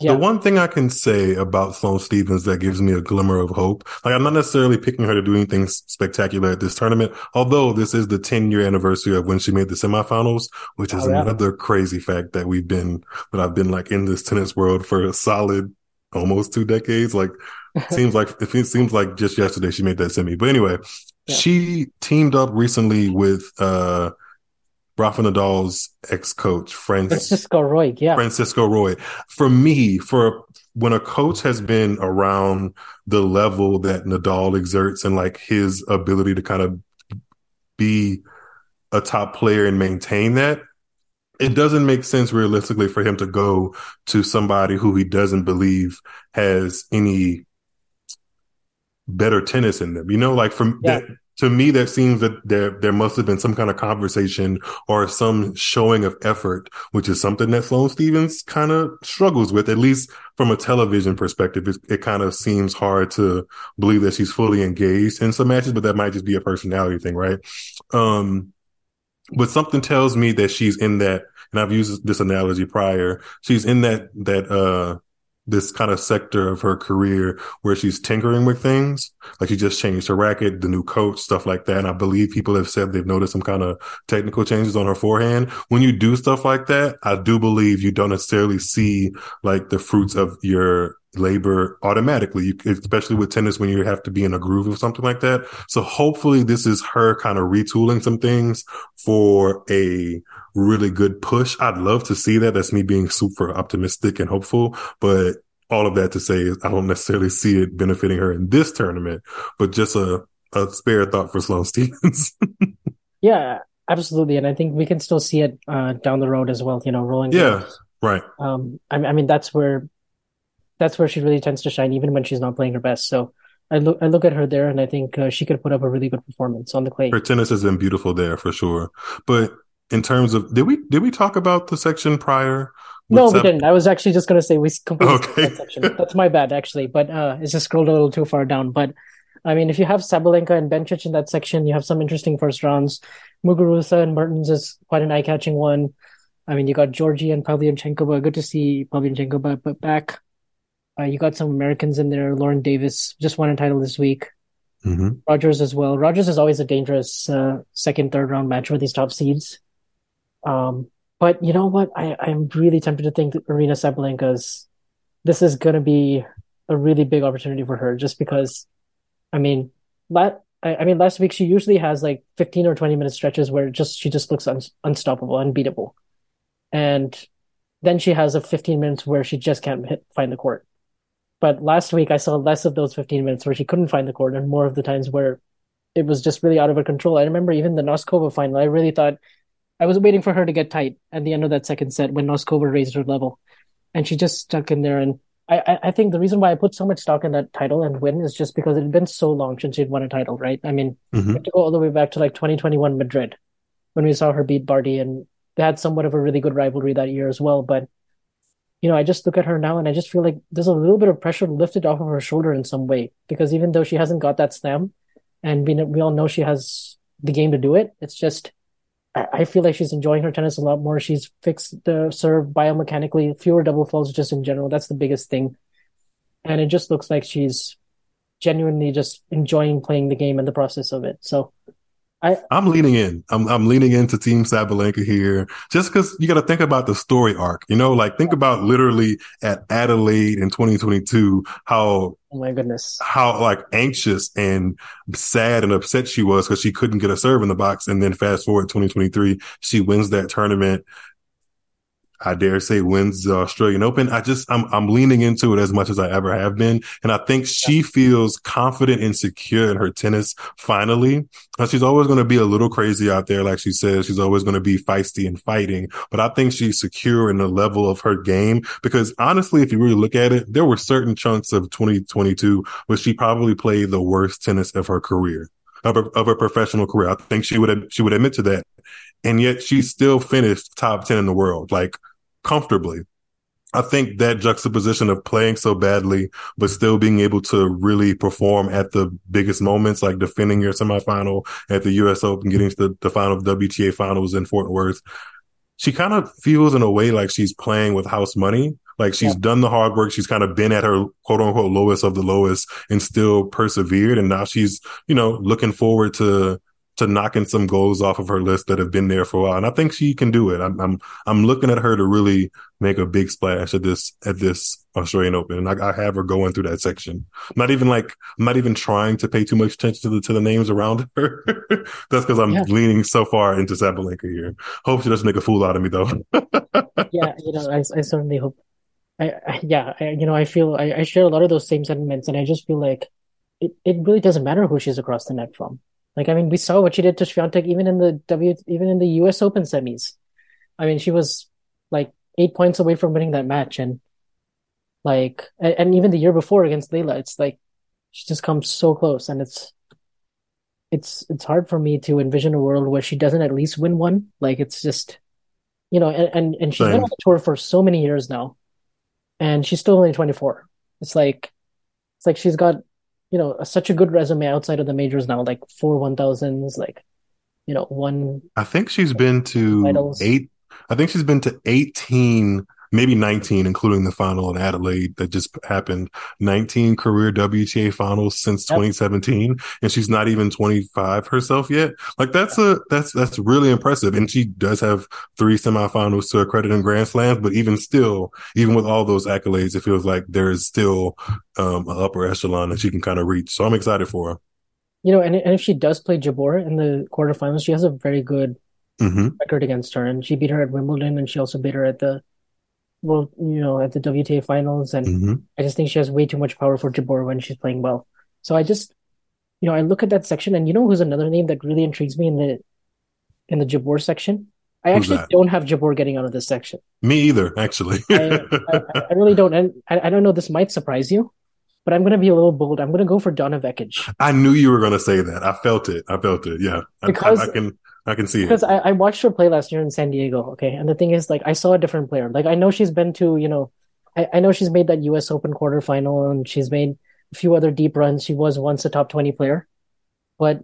yeah. The one thing I can say about Sloane Stephens that gives me a glimmer of hope, like I'm not necessarily picking her to do anything spectacular at this tournament, although this is the 10 year anniversary of when she made the semifinals, which is oh, yeah. another crazy fact that we've been, that I've been like in this tennis world for a solid almost two decades. Like seems like it seems like just yesterday she made that semi. But anyway, yeah. she teamed up recently with, uh, Rafa Nadal's ex-coach, Francisco Roig, Yeah, Francisco Roig. For me, for when a coach has been around the level that Nadal exerts and like his ability to kind of be a top player and maintain that, it doesn't make sense realistically for him to go to somebody who he doesn't believe has any better tennis in them. You know, like from yeah. that to me, that seems that there there must have been some kind of conversation or some showing of effort, which is something that Sloane Stephens kind of struggles with, at least from a television perspective. It, it kind of seems hard to believe that she's fully engaged in some matches, but that might just be a personality thing, right? Um, but something tells me that she's in that, and I've used this analogy prior. She's in that that uh this kind of sector of her career where she's tinkering with things. Like she just changed her racket, the new coach, stuff like that. And I believe people have said they've noticed some kind of technical changes on her forehand. When you do stuff like that, I do believe you don't necessarily see like the fruits of your labor automatically, you, especially with tennis when you have to be in a groove or something like that. So hopefully this is her kind of retooling some things for a really good push. I'd love to see that. That's me being super optimistic and hopeful, but all of that to say is I don't necessarily see it benefiting her in this tournament, but just a, a spare thought for Sloane Stephens. yeah, absolutely. And I think we can still see it uh, down the road as well, you know, rolling. Yeah, games. right. Um, I, I mean, that's where, that's where she really tends to shine, even when she's not playing her best. So, I look I look at her there, and I think uh, she could put up a really good performance on the clay. Her tennis has been beautiful there for sure. But in terms of did we did we talk about the section prior? No, we didn't. I was actually just going to say we completely okay. that section. That's my bad, actually. But uh, it's just scrolled a little too far down. But I mean, if you have Sabalenka and Bencic in that section, you have some interesting first rounds. Muguruza and Mertens is quite an eye-catching one. I mean, you got Giorgi and Pavlyuchenkova, good to see Pavlyuchenkova back. Uh, you got some Americans in there. Lauren Davis just won a title this week. Mm-hmm. Rogers as well. Rogers is always a dangerous uh, second, third round match with these top seeds. Um, but you know what? I, I'm really tempted to think that Aryna Sabalenka's this is going to be a really big opportunity for her just because, I mean, la- I, I mean, last week she usually has like 15 or 20 minute stretches where just she just looks un- unstoppable, unbeatable. And then she has a 15 minutes where she just can't hit, find the court. But last week I saw less of those 15 minutes where she couldn't find the court and more of the times where it was just really out of her control. I remember even the Noskova final, I really thought I was waiting for her to get tight at the end of that second set when Noskova raised her level. And she just stuck in there. And I, I think the reason why I put so much stock in that title and win is just because it had been so long since she'd won a title, right? I mean, mm-hmm. to go all the way back to like 2021 Madrid when we saw her beat Barty and they had somewhat of a really good rivalry that year as well. But you know, I just look at her now and I just feel like there's a little bit of pressure lifted off of her shoulder in some way because even though she hasn't got that slam and we, we all know she has the game to do it, it's just, I, feel like she's enjoying her tennis a lot more. She's fixed the serve biomechanically, fewer double faults just in general. That's the biggest thing. And it just looks like she's genuinely just enjoying playing the game and the process of it. So I, am leaning in. I'm I'm leaning into Team Sabalenka here, just because you got to think about the story arc. You know, like think about literally at Adelaide in 2022, how oh my goodness, how like anxious and sad and upset she was because she couldn't get a serve in the box, and then fast forward 2023, she wins that tournament. I dare say wins the Australian Open. I just I'm I'm leaning into it as much as I ever have been, and I think she feels confident and secure in her tennis finally. now, she's always going to be a little crazy out there, like she says. She's always going to be feisty and fighting, but I think she's secure in the level of her game because honestly, if you really look at it, there were certain chunks of 2022 where she probably played the worst tennis of her career. Of her, of her professional career. I think she would she would admit to that and yet she still finished top 10 in the world, like comfortably. I think that juxtaposition of playing so badly, but still being able to really perform at the biggest moments, like defending your semifinal at the US Open, getting to the, the final WTA finals in Fort Worth. She kind of feels in a way like she's playing with house money. Like she's yeah. done the hard work. She's kind of been at her quote unquote lowest of the lowest and still persevered. And now she's, you know, looking forward to to knocking some goals off of her list that have been there for a while. And I think she can do it. I'm, I'm, I'm looking at her to really make a big splash at this, at this Australian Open. And I, I have her going through that section. I'm not even like, I'm not even trying to pay too much attention to the, to the names around her. That's because I'm yeah. leaning so far into Sabalenka here. Hope she doesn't make a fool out of me though. yeah. You know, I, I certainly hope. I, I yeah, I, you know, I feel I, I share a lot of those same sentiments, and I just feel like it, it really doesn't matter who she's across the net from. Like, I mean, we saw what she did to Swiatek even in the W, even in the U.S. Open semis. I mean, she was like eight points away from winning that match, and like, and, and even the year before against Leylah, it's like she just comes so close, and it's it's it's hard for me to envision a world where she doesn't at least win one. Like, it's just you know, and and, and she's Same. been on the tour for so many years now, and she's still only twenty four. It's like it's like she's got you know such a good resume outside of the majors now, like four one thousands, like you know one. I think she's been to titles. eight. I think she's been to eighteen maybe 19, including the final in Adelaide that just happened. 19 career WTA finals since yep. 2017, and she's not even 25 herself yet. Like that's a that's that's really impressive. And she does have three semifinals to accredit in Grand Slams, but even still, even with all those accolades, it feels like there is still um, an upper echelon that she can kind of reach. So I'm excited for her. You know, and, and if she does play Jabeur in the quarterfinals, she has a very good mm-hmm. record against her, and she beat her at Wimbledon, and she also beat her at the well, you know, at the WTA finals, and mm-hmm. I just think she has way too much power for Jabeur when she's playing well. So I just, you know, I look at that section, and you know who's another name that really intrigues me in the in the Jabeur section. I Who's actually that? don't have Jabeur getting out of this section. Me either, actually. I, I, I, really don't, and I, I don't know. This might surprise you, but I'm going to be a little bold. I'm going to go for Donna Vekic. I knew you were going to say that. I felt it. I felt it. Yeah, because I, I, I can I can see because it. I, I watched her play last year in San Diego. Okay, and the thing is, like, I saw a different player. Like, I know she's been to you know, I, I know she's made that U.S. Open quarterfinal and she's made a few other deep runs. She was once a top twenty player, but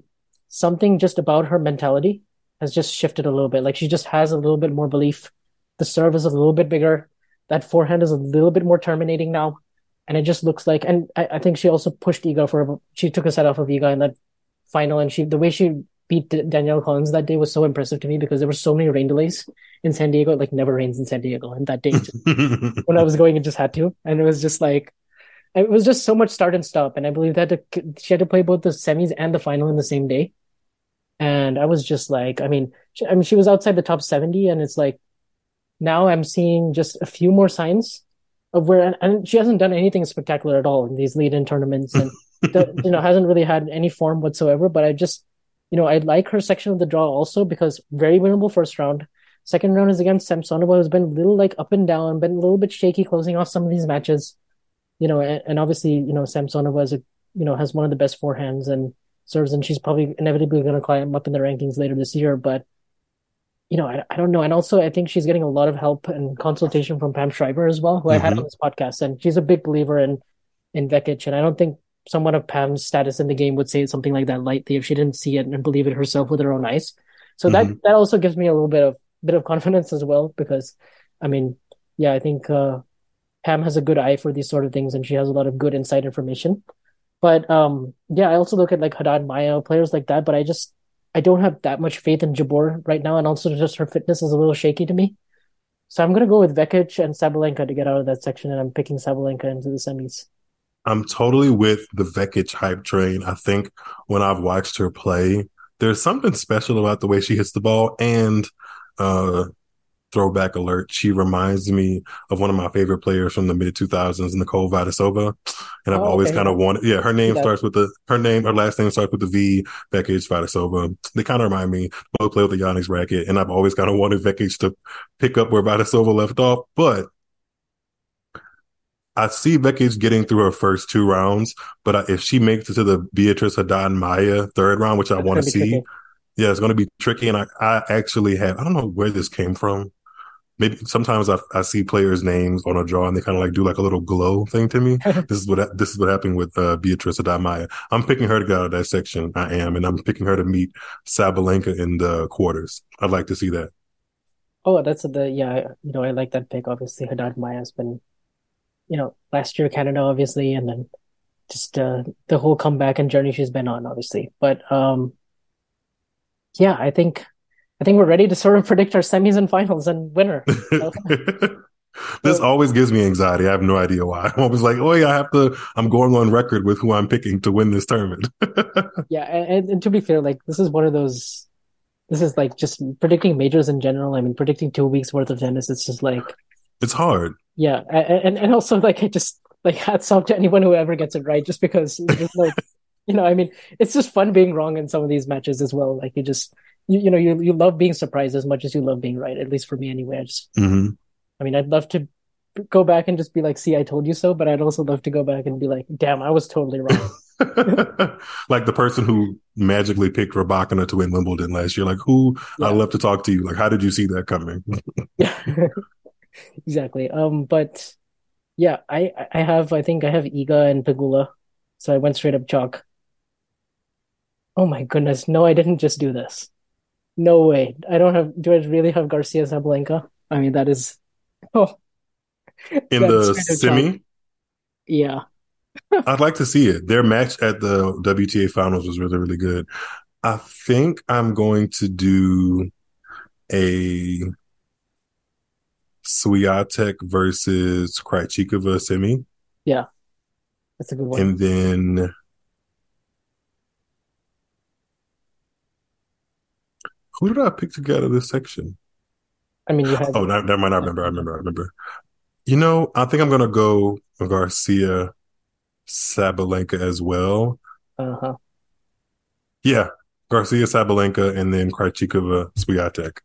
something just about her mentality has just shifted a little bit. Like she just has a little bit more belief. The serve is a little bit bigger. That forehand is a little bit more terminating now. And it just looks like, and I, I think she also pushed Iga for, she took a set off of Iga in that final. And she, the way she beat Danielle Collins that day was so impressive to me because there were so many rain delays in San Diego. It like never rains in San Diego. And that day, just, when I was going, it just had to. And it was just like, it was just so much start and stop. And I believe that she had to play both the semis and the final in the same day. And I was just like, I mean, she, I mean, she was outside the top 70 and it's like, now I'm seeing just a few more signs of where, and, she hasn't done anything spectacular at all in these lead in tournaments and, you know, hasn't really had any form whatsoever. But I just, you know, I like her section of the draw also because very winnable first round. Second round is against Samsonova, who's been a little like up and down, been a little bit shaky closing off some of these matches. You know, and, and obviously, you know, Samsonova is a, you know, has one of the best forehands and serves, and she's probably inevitably going to climb up in the rankings later this year. But you know, I, I don't know. And also, I think she's getting a lot of help and consultation from Pam Shriver as well, who mm-hmm. I had on this podcast, and she's a big believer in in Vekic. And I don't think someone of Pam's status in the game would say something like that lightly if she didn't see it and believe it herself with her own eyes. So mm-hmm. that that also gives me a little bit of bit of confidence as well, because I mean, yeah, I think uh, Pam has a good eye for these sort of things, and she has a lot of good inside information. But um, yeah, I also look at like Haddad Maia players like that, but I just I don't have that much faith in Jabeur right now, and also just her fitness is a little shaky to me. So I'm gonna go with Vekic and Sabalenka to get out of that section, and I'm picking Sabalenka into the semis. I'm totally with the Vekic hype train. I think when I've watched her play, there's something special about the way she hits the ball, and uh, throwback alert. She reminds me of one of my favorite players from the mid 2000s, Nicole Vaidisova. And I've oh, always okay. kind of wanted, yeah, her name yeah. starts with the, her name, her last name starts with the V, Vekic Vaidisova. They kind of remind me, both play with the Giannis racket. And I've always kind of wanted Vekic to pick up where Vaidisova left off. But I see Vekic getting through her first two rounds, but if she makes it to the Beatrice Haddad Maia third round, which I want to see, tricky. yeah, it's going to be tricky. And I, I actually have, I don't know where this came from maybe sometimes I, I see players' names on a draw and they kind of like do like a little glow thing to me. this is what this is what happened with uh, Beatrice Haddad Maia. I'm picking her to get out of that section. I am, and I'm picking her to meet Sabalenka in the quarters. I'd like to see that. Oh, that's the yeah. You know, I like that pick. Obviously, Haddad Maia has been, you know, last year Canada, obviously, and then just uh, the whole comeback and journey she's been on, obviously. But um, yeah, I think I think we're ready to sort of predict our semis and finals and winner. this so, always gives me anxiety. I have no idea why. I'm always like, oh yeah, I have to. I'm going on record with who I'm picking to win this tournament. yeah, and, and to be fair, like this is one of those. This is like just predicting majors in general. I mean, predicting two weeks worth of tennis. It's just like it's hard. Yeah, and and also like I just like hats off to anyone who ever gets it right, just because like you know, I mean, it's just fun being wrong in some of these matches as well. Like you just you, you know you you love being surprised as much as you love being right. At least for me, anyway. I just, mm-hmm. I mean, I'd love to go back and just be like, "See, I told you so," but I'd also love to go back and be like, "Damn, I was totally wrong." like the person who magically picked Rybakina to win Wimbledon last year. Like, who? Yeah. I'd love to talk to you. Like, how did you see that coming? exactly. Um, but yeah, I I have I think I have Iga and Pegula, so I went straight up chalk. Oh my goodness! No, I didn't just do this. No way. I don't have. Do I really have Garcia Sabalenka? I mean, that is. Oh. In the semi. Yeah. I'd like to see it. Their match at the WTA finals was really, really good. I think I'm going to do a Swiatek versus Krejcikova semi. Yeah. That's a good one. And then Who did I pick to get out of this section? I mean, you had. Oh, never mind. I remember. I remember. I remember. You know, I think I'm gonna go Garcia, Sabalenka as well. Uh huh. Yeah, Garcia, Sabalenka, and then Krejcikova, Swiatek.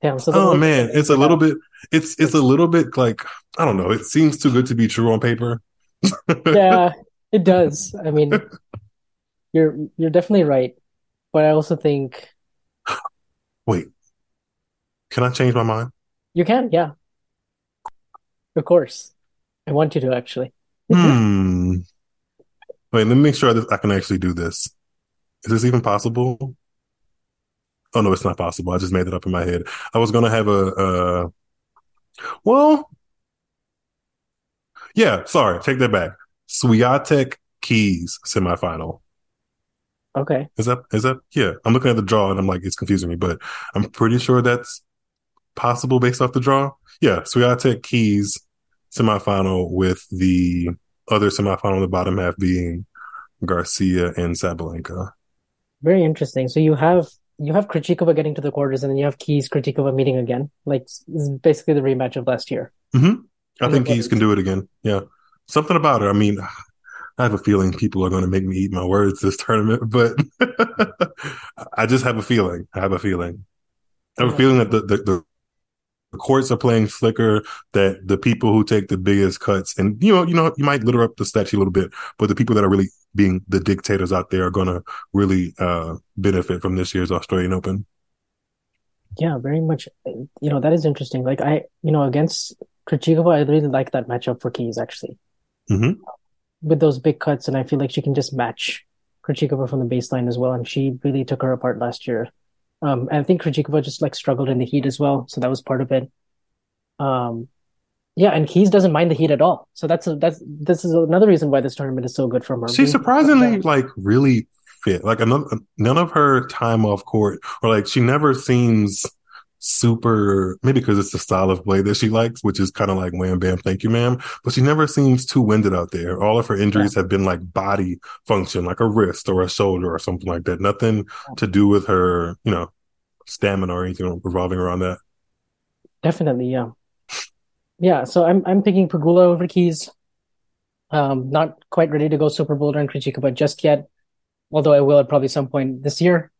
Damn, so oh man, it's a little bit. It's it's a little bit like I don't know. It seems too good to be true on paper. yeah, it does. I mean, you're you're definitely right, but I also think Wait, can I change my mind? you can. Yeah, of course. I want you to actually. Hmm. Wait, let me make sure that I can actually do this. Is this even possible? Oh no, it's not possible. I just made it up in my head. I was gonna have a uh well yeah, sorry, take that back. Swiatek Keys semifinal. Okay. Is that is that yeah. I'm looking at the draw and I'm like, it's confusing me, but I'm pretty sure that's possible based off the draw. Yeah, Swiatek Keys semifinal with the other semifinal in the bottom half being Garcia and Sabalenka. Very interesting. So you have you have Krejcikova getting to the quarters, and then you have Keys Krejcikova meeting again. Like basically the rematch of last year. hmm I Yeah, think Keys can do it again. Yeah. Something about it. I mean, I have a feeling people are going to make me eat my words this tournament, but I just have a feeling. I have a feeling. I have a feeling that the, the, the courts are playing flicker, that the people who take the biggest cuts, and you know, you know, you might litter up the statue a little bit, but the people that are really being the dictators out there are going to really uh, benefit from this year's Australian Open. Yeah, very much. You know that is interesting. Like I, you know, against Krejcikova, I really like that matchup for Keys actually hmm with those big cuts, and I feel like she can just match Krejcikova from the baseline as well, and she really took her apart last year. Um, and I think Krejcikova just like struggled in the heat as well, so that was part of it. Um, yeah, and Keys doesn't mind the heat at all, so that's a, that's this is another reason why this tournament is so good for her. She's Being- surprisingly like really fit. Like another, none of her time off court, or like she never seems super. Maybe because it's the style of play that she likes, which is kind of like wham bam, thank you, ma'am. But she never seems too winded out there. All of her injuries have been like body function, like a wrist or a shoulder or something like that. Nothing to do with her, you know, stamina or anything revolving around that. Definitely, yeah. Yeah, so I'm I'm picking Pegula over Keys. Um, not quite ready to go Super Boulder and Krejcikova just yet, although I will at probably some point this year.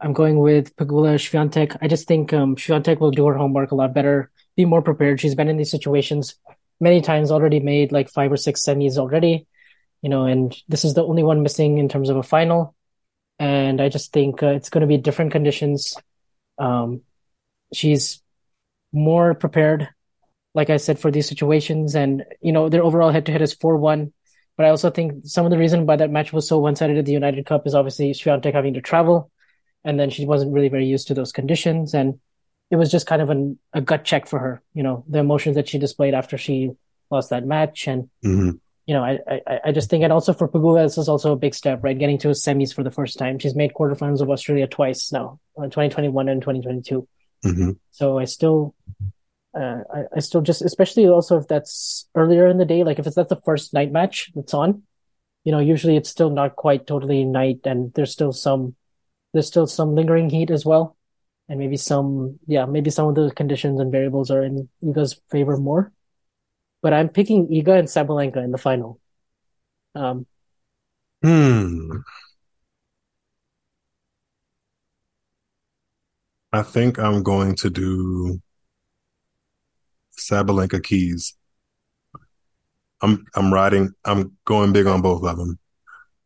I'm going with Pegula Swiatek. I just think um Swiatek will do her homework a lot better, be more prepared. She's been in these situations many times already, made like five or six semis already, you know, and this is the only one missing in terms of a final. And I just think uh, it's going to be different conditions. Um, she's more prepared like I said, for these situations. And, you know, their overall head to head is 4 1. But I also think some of the reason why that match was so one sided at the United Cup is obviously Swiatek having to travel. And then she wasn't really very used to those conditions. And it was just kind of an, a gut check for her, you know, the emotions that she displayed after she lost that match. And, hmm you know, I, I, I just think, and also for Pegula, this is also a big step, right? Getting to a semis for the first time. She's made quarterfinals of Australia twice now, uh, 2021 and 2022. hmm So I still, uh, I, I still just, especially also if that's earlier in the day, like if it's that's the first night match that's on, you know, usually it's still not quite totally night, and there's still some, there's still some lingering heat as well, and maybe some, yeah, maybe some of the conditions and variables are in Iga's favor more. But I'm picking Iga and Sabalenka in the final. Um, Hmm. I think I'm going to do Sabalenka Keys. I'm I'm riding. I'm going big on both of them.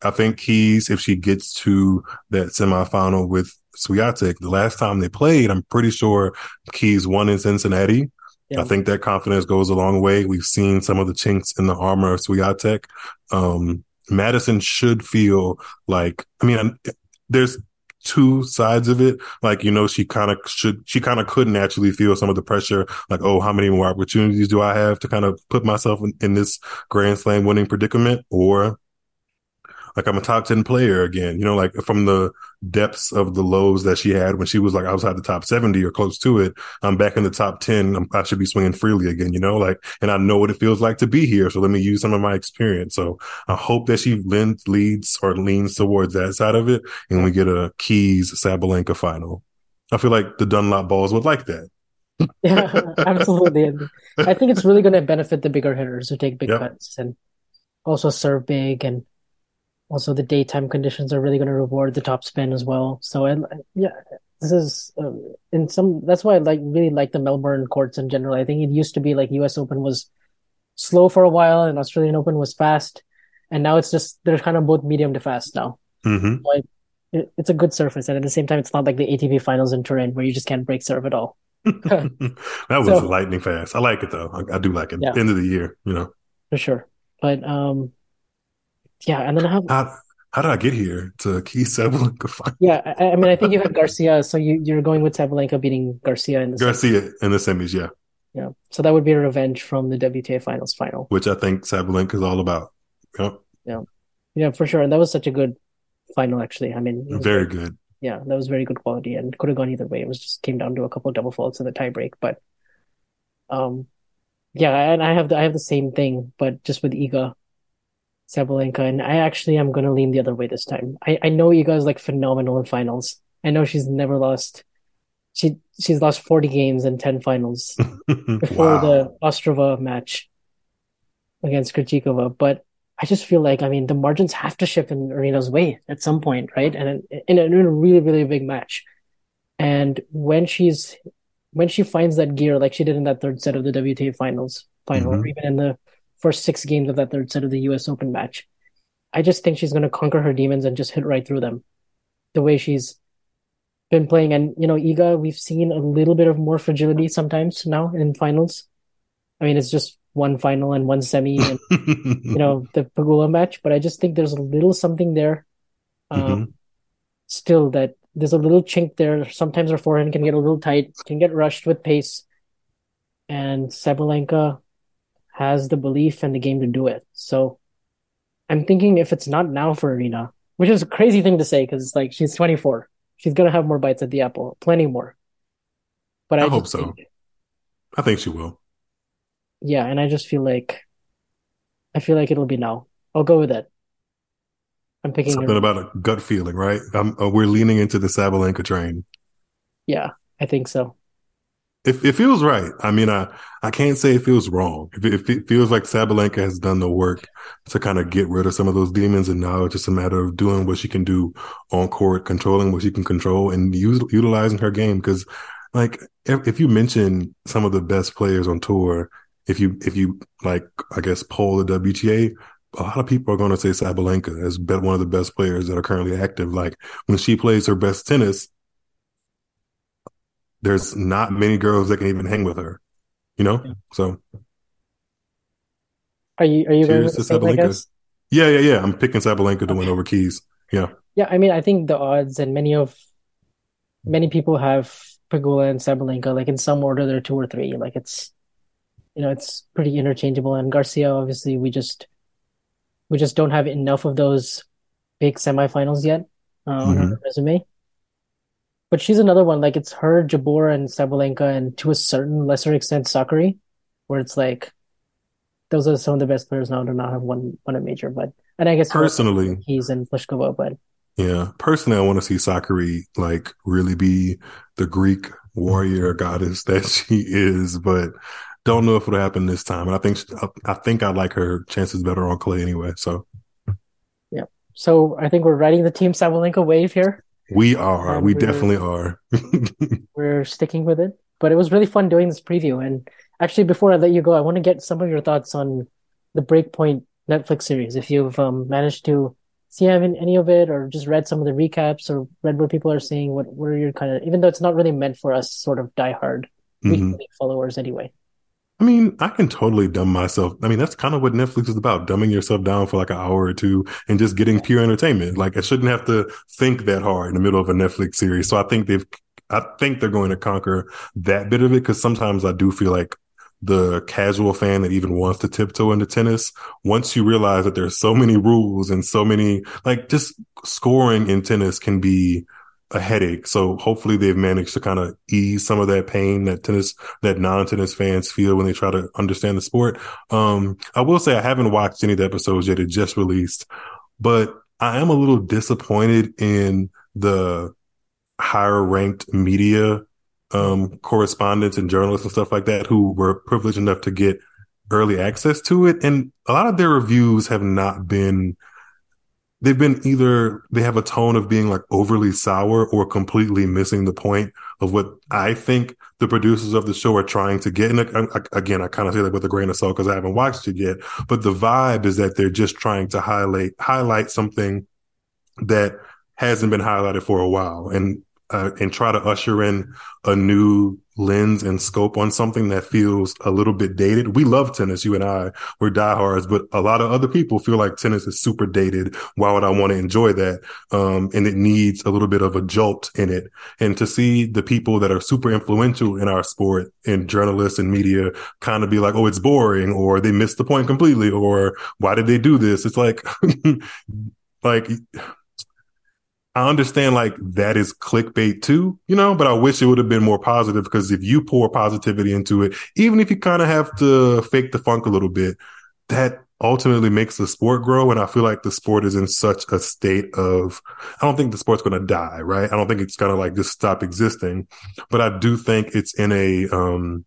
I think Keys, if she gets to that semifinal with Swiatek, the last time they played, I'm pretty sure Keys won in Cincinnati. Yeah. I think that confidence goes a long way. We've seen some of the chinks in the armor of Swiatek. Um, Madison should feel like, I mean, I- there's two sides of it. Like, you know, she kind of should, she kind of could naturally feel some of the pressure. Like, oh, how many more opportunities do I have to kind of put myself in, in this Grand Slam winning predicament? Or like I'm a top 10 player again, you know, like from the depths of the lows that she had when she was like outside the top 70 or close to it. I'm back in the top 10. I'm, I should be swinging freely again, you know, like, and I know what it feels like to be here. So let me use some of my experience. So I hope that she lends, leads or leans towards that side of it and we get a Keys Sabalenka final. I feel like the Dunlop balls would like that. Yeah, absolutely. And I think it's really going to benefit the bigger hitters who take big Yep. cuts and also serve big. And also the daytime conditions are really going to reward the top spin as well. So, and yeah, this is um, in some, that's why I like really like the Melbourne courts in general. I think it used to be like US Open was slow for a while, and Australian Open was fast, and now it's just they're kind of both medium to fast now. Mm-hmm. Like it, it's a good surface, and at the same time, it's not like the ATP Finals in Turin where you just can't break serve at all. that was So- lightning fast. I like it though. I, I do like it. Yeah. End of the year, you know. for sure. But um, yeah, and then I have How how did I get here to Key Sabalenka yeah. I, I mean, I think you had Garcia, so you you're going with Sabalenka beating Garcia in the semis. Garcia in the semis? Yeah, Yeah, so that would be a revenge from the WTA Finals final. which I think Sabalenka is all about. Yep. Yeah, yeah, for sure. And that was such a good final, actually. I mean, Very good. yeah, that was very good quality and could have gone either way. It was just came down to a couple of double faults in the tiebreak, but um, yeah, and I have the I have the same thing, but just with Iga Sabalenka, and I actually am gonna lean the other way this time. I I know is like phenomenal in finals. I know she's never lost. She she's lost 40 games and 10 finals before wow. the Ostrava match against Krejcikova, but I just feel like I mean the margins have to shift in Aryna's way at some point, right? And in, in, a, really really big match, and when she's when she finds that gear like she did in that third set of the WTA finals final, or Mhm. even in the first six games of that third set of the U.S. Open match, I just think she's going to conquer her demons and just hit right through them, the way she's been playing. And you know, Iga, we've seen a little bit of more fragility sometimes now in finals. I mean, it's just one final and one semi, and you know the Pegula match, but I just think there's a little something there, um, Mhm. still that there's a little chink there. Sometimes her forehand can get a little tight, can get rushed with pace, and Sabalenka has the belief and the game to do it. So I'm thinking if it's not now for Aryna, which is a crazy thing to say because it's like she's 24, she's gonna have more bites at the apple, plenty more. But I, I hope so. think- I think she will. yeah, and I just feel like I feel like it'll be now. I'll go with it. I'm picking Something her. about a gut feeling, right? I'm, uh, we're leaning into the Sabalenka train. Yeah, I think so. If it feels right, I mean, I I can't say it feels wrong. If it, it feels like Sabalenka has done the work to kind of get rid of some of those demons, and now it's just a matter of doing what she can do on court, controlling what she can control, and use, utilizing her game. Because, like, if, if you mention some of the best players on tour, if you if you like, I guess poll the WTA, a lot of people are going to say Sabalenka as one of the best players that are currently active. Like when she plays her best tennis, there's not many girls that can even hang with her. You know, so Are you are you going Cheers with to the same, I Sabalenka. yeah, yeah, yeah. I'm picking Sabalenka to win over Keys. Yeah, Yeah, I mean, I think the odds and many of many people have Pegula and Sabalenka like in some order they're two or three. Like it's you know, it's pretty interchangeable. And Garcia, obviously, we just we just don't have enough of those big semifinals yet uh, on her resume. But she's another one. Like it's her, Jabeur, and Sabalenka, and to a certain lesser extent, Sakkari, where it's like those are some of the best players now to not have won won a major. But and I guess Personally- he's in Pliskova, but yeah. Personally, I want to see Sakkari like really be the Greek warrior goddess that she is, but don't know if it'll happen this time. And I think I think I like her chances better on clay anyway. So yeah. so I think we're riding the team Sabalenka wave here. We are, And we we're- definitely are. We're sticking with it. But it was really fun doing this preview. And actually, before I let you go, I want to get some of your thoughts on the Breakpoint Netflix series. If you've um, managed to see any any of it, or just read some of the recaps, or read what people are saying, what what are your kind of even though it's not really meant for us sort of diehard weekly league followers anyway. I mean, I can totally dumb myself. I mean, that's kind of what Netflix is about, dumbing yourself down for like an hour or two and just getting pure entertainment. Like I shouldn't have to think that hard in the middle of a Netflix series. So I think they've, I think they're going to conquer that bit of it because sometimes I do feel like the casual fan that even wants to tiptoe into tennis, once you realize that there's so many rules and so many, like just scoring in tennis can be a headache. So hopefully they've managed to kind of ease some of that pain that tennis that non-tennis fans feel when they try to understand the sport. Um, I will say I haven't watched any of the episodes yet. It just released, but I am a little disappointed in the higher ranked media, um, correspondents and journalists and stuff like that who were privileged enough to get early access to it. And a lot of their reviews have not been they've been either they have a tone of being like overly sour or completely missing the point of what I think the producers of the show are trying to get. And again, I kind of say that with a grain of salt because I haven't watched it yet. But the vibe is that they're just trying to highlight highlight something that hasn't been highlighted for a while, and uh, and try to usher in a new lens and scope on something that feels a little bit dated. We love tennis, you and I, we're diehards, but a lot of other people feel like tennis is super dated. Why would I want to enjoy that? Um, and it needs a little bit of a jolt in it. And to see the people that are super influential in our sport and journalists and media kind of be like, oh, it's boring or they missed the point completely or why did they do this? It's like, like, I understand like that is clickbait too, you know, but I wish it would have been more positive because if you pour positivity into it, even if you kind of have to fake the funk a little bit, that ultimately makes the sport grow. And I feel like the sport is in such a state of, I don't think the sport's going to die, right? I don't think it's going to like just stop existing, but I do think it's in a, um,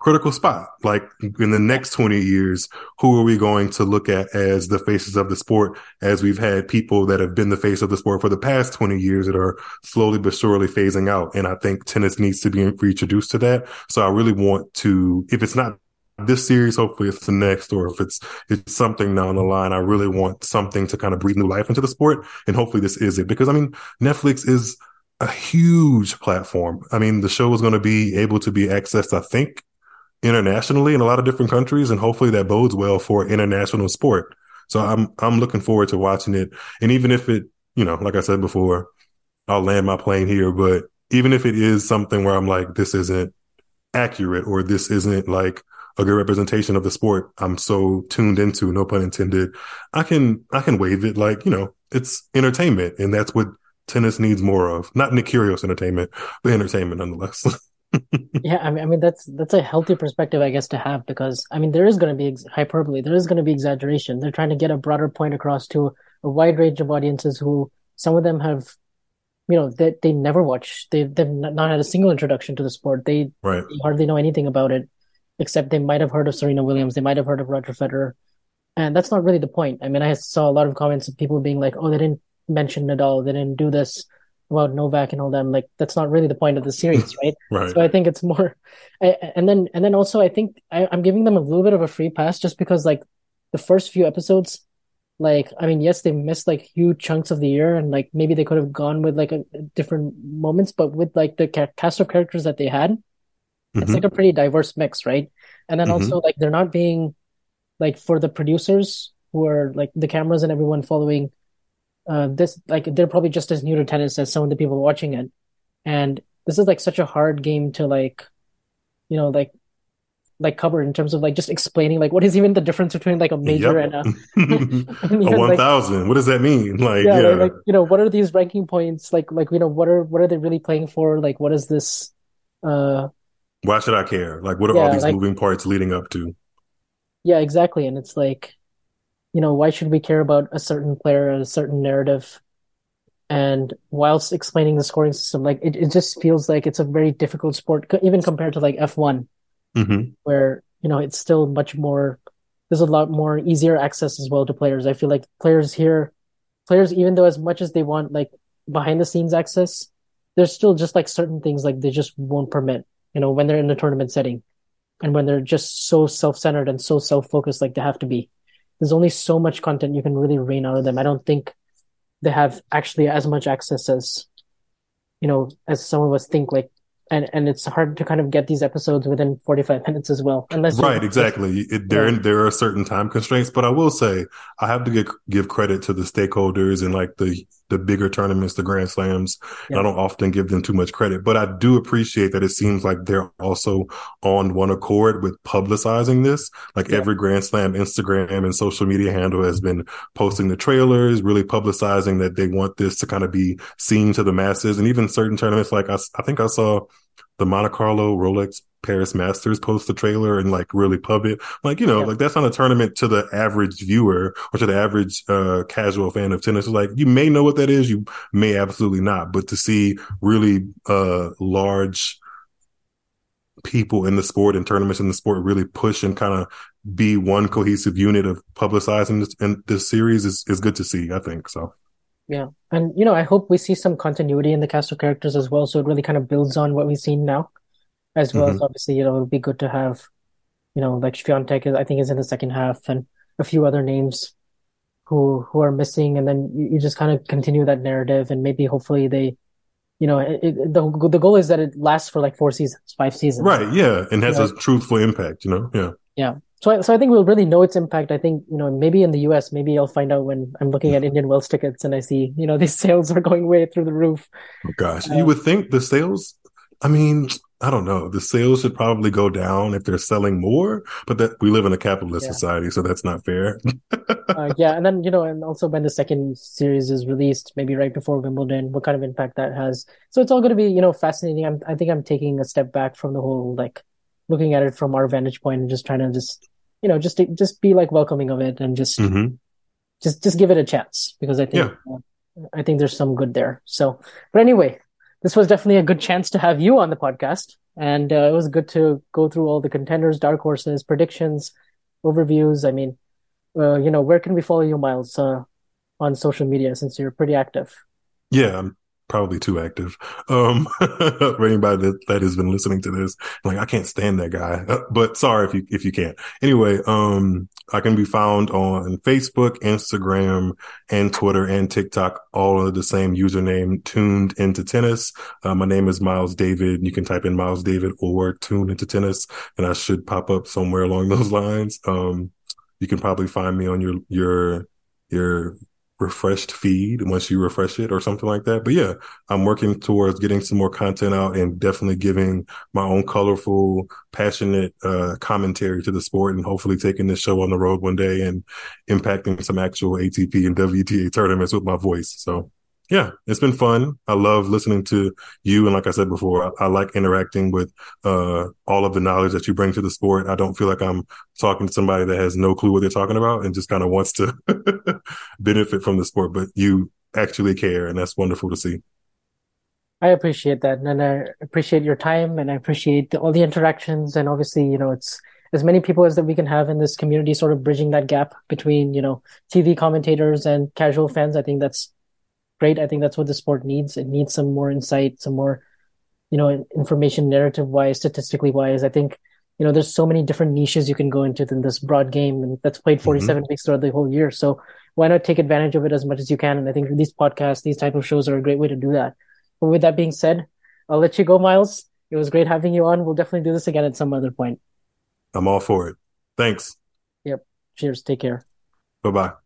critical spot. Like in the next 20 years, who are we going to look at as the faces of the sport as we've had people that have been the face of the sport for the past 20 years that are slowly but surely phasing out. And I think tennis needs to be reintroduced to that. So I really want to, if it's not this series, hopefully it's the next, or if it's it's something down the line, I really want something to kind of breathe new life into the sport. And hopefully this is it. Because I mean, Netflix is a huge platform. I mean, the show is going to be able to be accessed, I think, internationally in a lot of different countries, and hopefully that bodes well for international sport. So I'm I'm looking forward to watching it, and even if it, you know, like I said before, I'll land my plane here, but even if it is something where I'm like, this isn't accurate or this isn't like a good representation of the sport I'm so tuned into, no pun intended, I can I can wave it like, you know, it's entertainment and that's what tennis needs more of. Not Nick Kyrgios entertainment, but entertainment nonetheless. yeah, I mean, I mean that's that's a healthy perspective, I guess, to have because I mean there is going to be ex- hyperbole, there is going to be exaggeration. They're trying to get a broader point across to a wide range of audiences who some of them have, you know, that they, they never watch, they they've not had a single introduction to the sport. They, right. they hardly know anything about it, except they might have heard of Serena Williams, they might have heard of Roger Federer, and that's not really the point. I mean, I saw a lot of comments of people being like, "Oh, they didn't mention Nadal, they didn't do this." About Novak and all them. Like that's not really the point of the series, right? right. So I think it's more, I, and then and then also I think I, I'm giving them a little bit of a free pass just because like the first few episodes, like I mean, yes, they missed like huge chunks of the year, and like maybe they could have gone with like a, a different moments, but with like the ca- cast of characters that they had, mm-hmm. it's like a pretty diverse mix, right? And then mm-hmm. also like they're not being like for the producers who are like the cameras and everyone following uh, this like they're probably just as new to tennis as some of the people watching it, and this is like such a hard game to like, you know, like like cover in terms of like just explaining like what is even the difference between like a major yep. and a, a one thousand. Like, what does that mean? Like yeah, yeah. Like, you know, what are these ranking points? Like like you know, what are what are they really playing for? Like what is this? uh Why should I care? Like what are yeah, all these like, moving parts leading up to? Yeah, exactly. And it's like you know, why should we care about a certain player, a certain narrative? And whilst explaining the scoring system, like it, it just feels like it's a very difficult sport, even compared to like F1, mm-hmm. where, you know, it's still much more, there's a lot more easier access as well to players. I feel like players here, players, even though as much as they want like behind the scenes access, there's still just like certain things like they just won't permit, you know, when they're in the tournament setting and when they're just so self centered and so self focused, like they have to be there's only so much content you can really rain out of them. I don't think they have actually as much access as you know as some of us think. Like and and it's hard to kind of get these episodes within 45 minutes as well unless right exactly it, there yeah. there are certain time constraints but i will say i have to give credit to the stakeholders and like the the bigger tournaments the grand slams yeah. i don't often give them too much credit but i do appreciate that it seems like they're also on one accord with publicizing this like yeah. every grand slam instagram and social media handle has been posting the trailers really publicizing that they want this to kind of be seen to the masses and even certain tournaments like i, I think i saw the Monte Carlo Rolex Paris Masters post the trailer and like really pub it. Like, you know, yeah. like that's not a tournament to the average viewer or to the average uh, casual fan of tennis. Like you may know what that is, you may absolutely not. But to see really uh, large people in the sport and tournaments in the sport really push and kind of be one cohesive unit of publicizing this, and this series is, is good to see, I think. So Yeah. And, you know, I hope we see some continuity in the cast of characters as well. So it really kind of builds on what we've seen now, as well as Mhm. obviously, you know, it'll be good to have, you know, like Swiatek I think is in the second half and a few other names who, who are missing. And then you, you just kind of continue that narrative and maybe hopefully they, you know, it, it, the, the goal is that it lasts for like four seasons, five seasons. Right. Yeah. And has Yeah. a truthful impact, you know? Yeah. Yeah. So I, so I think we'll really know its impact. I think, you know, maybe in the US, maybe I'll find out when I'm looking at Indian Wells tickets and I see, you know, these sales are going way through the roof. Oh, gosh. You would think the sales, I mean, I don't know. The sales should probably go down if they're selling more, but that we live in a capitalist Yeah. society, so that's not fair. Uh, yeah, and then, you know, and also when the second series is released, maybe right before Wimbledon, what kind of impact that has. So it's all going to be, you know, fascinating. I'm, I think I'm taking a step back from the whole, like, looking at it from our vantage point and just trying to just, you know, just, just be like welcoming of it and just, hmm just, just give it a chance because I think, uh, I think there's some good there. So, but anyway, this was definitely a good chance to have you on the podcast. And uh, it was good to go through all the contenders, dark horses, predictions, overviews. I mean, uh, you know, where can we follow you, Miles, uh, on social media since you're pretty active? Yeah, I'm probably too active. Um, for anybody that, that has been listening to this, like I can't stand that guy. Uh, But sorry if you if you can't. Anyway, um, I can be found on Facebook, Instagram, and Twitter and TikTok, all under the same username, Tuned Into Tennis. Uh, my name is Miles David. You can type in Miles David or Tuned Into Tennis, and I should pop up somewhere along those lines. Um, you can probably find me on your your your refreshed feed once you refresh it or something like that. But yeah, I'm working towards getting some more content out and definitely giving my own colorful, passionate uh, commentary to the sport and hopefully taking this show on the road one day and impacting some actual ATP and WTA tournaments with my voice. So yeah, it's been fun. I love listening to you. And like I said before, I, I like interacting with uh, all of the knowledge that you bring to the sport. I don't feel like I'm talking to somebody that has no clue what they're talking about and just kind of wants to benefit from the sport, but you actually care. And that's wonderful to see. I appreciate that, and I appreciate your time, and I appreciate all the interactions, and obviously, you know, it's as many people as that we can have in this community, sort of bridging that gap between, you know, TV commentators and casual fans. I think that's great. I think that's what the sport needs. It needs some more insight, some more, you know, information narrative wise, statistically wise. I think, you know, there's so many different niches you can go into in this broad game and that's played mm-hmm. 47 weeks throughout the whole year. So why not take advantage of it as much as you can? And I think these podcasts, these type of shows are a great way to do that. But with that being said, I'll let you go, Miles. It was great having you on. We'll definitely do this again at some other point. I'm all for it. Thanks. Yep. Cheers. Take care. Bye bye.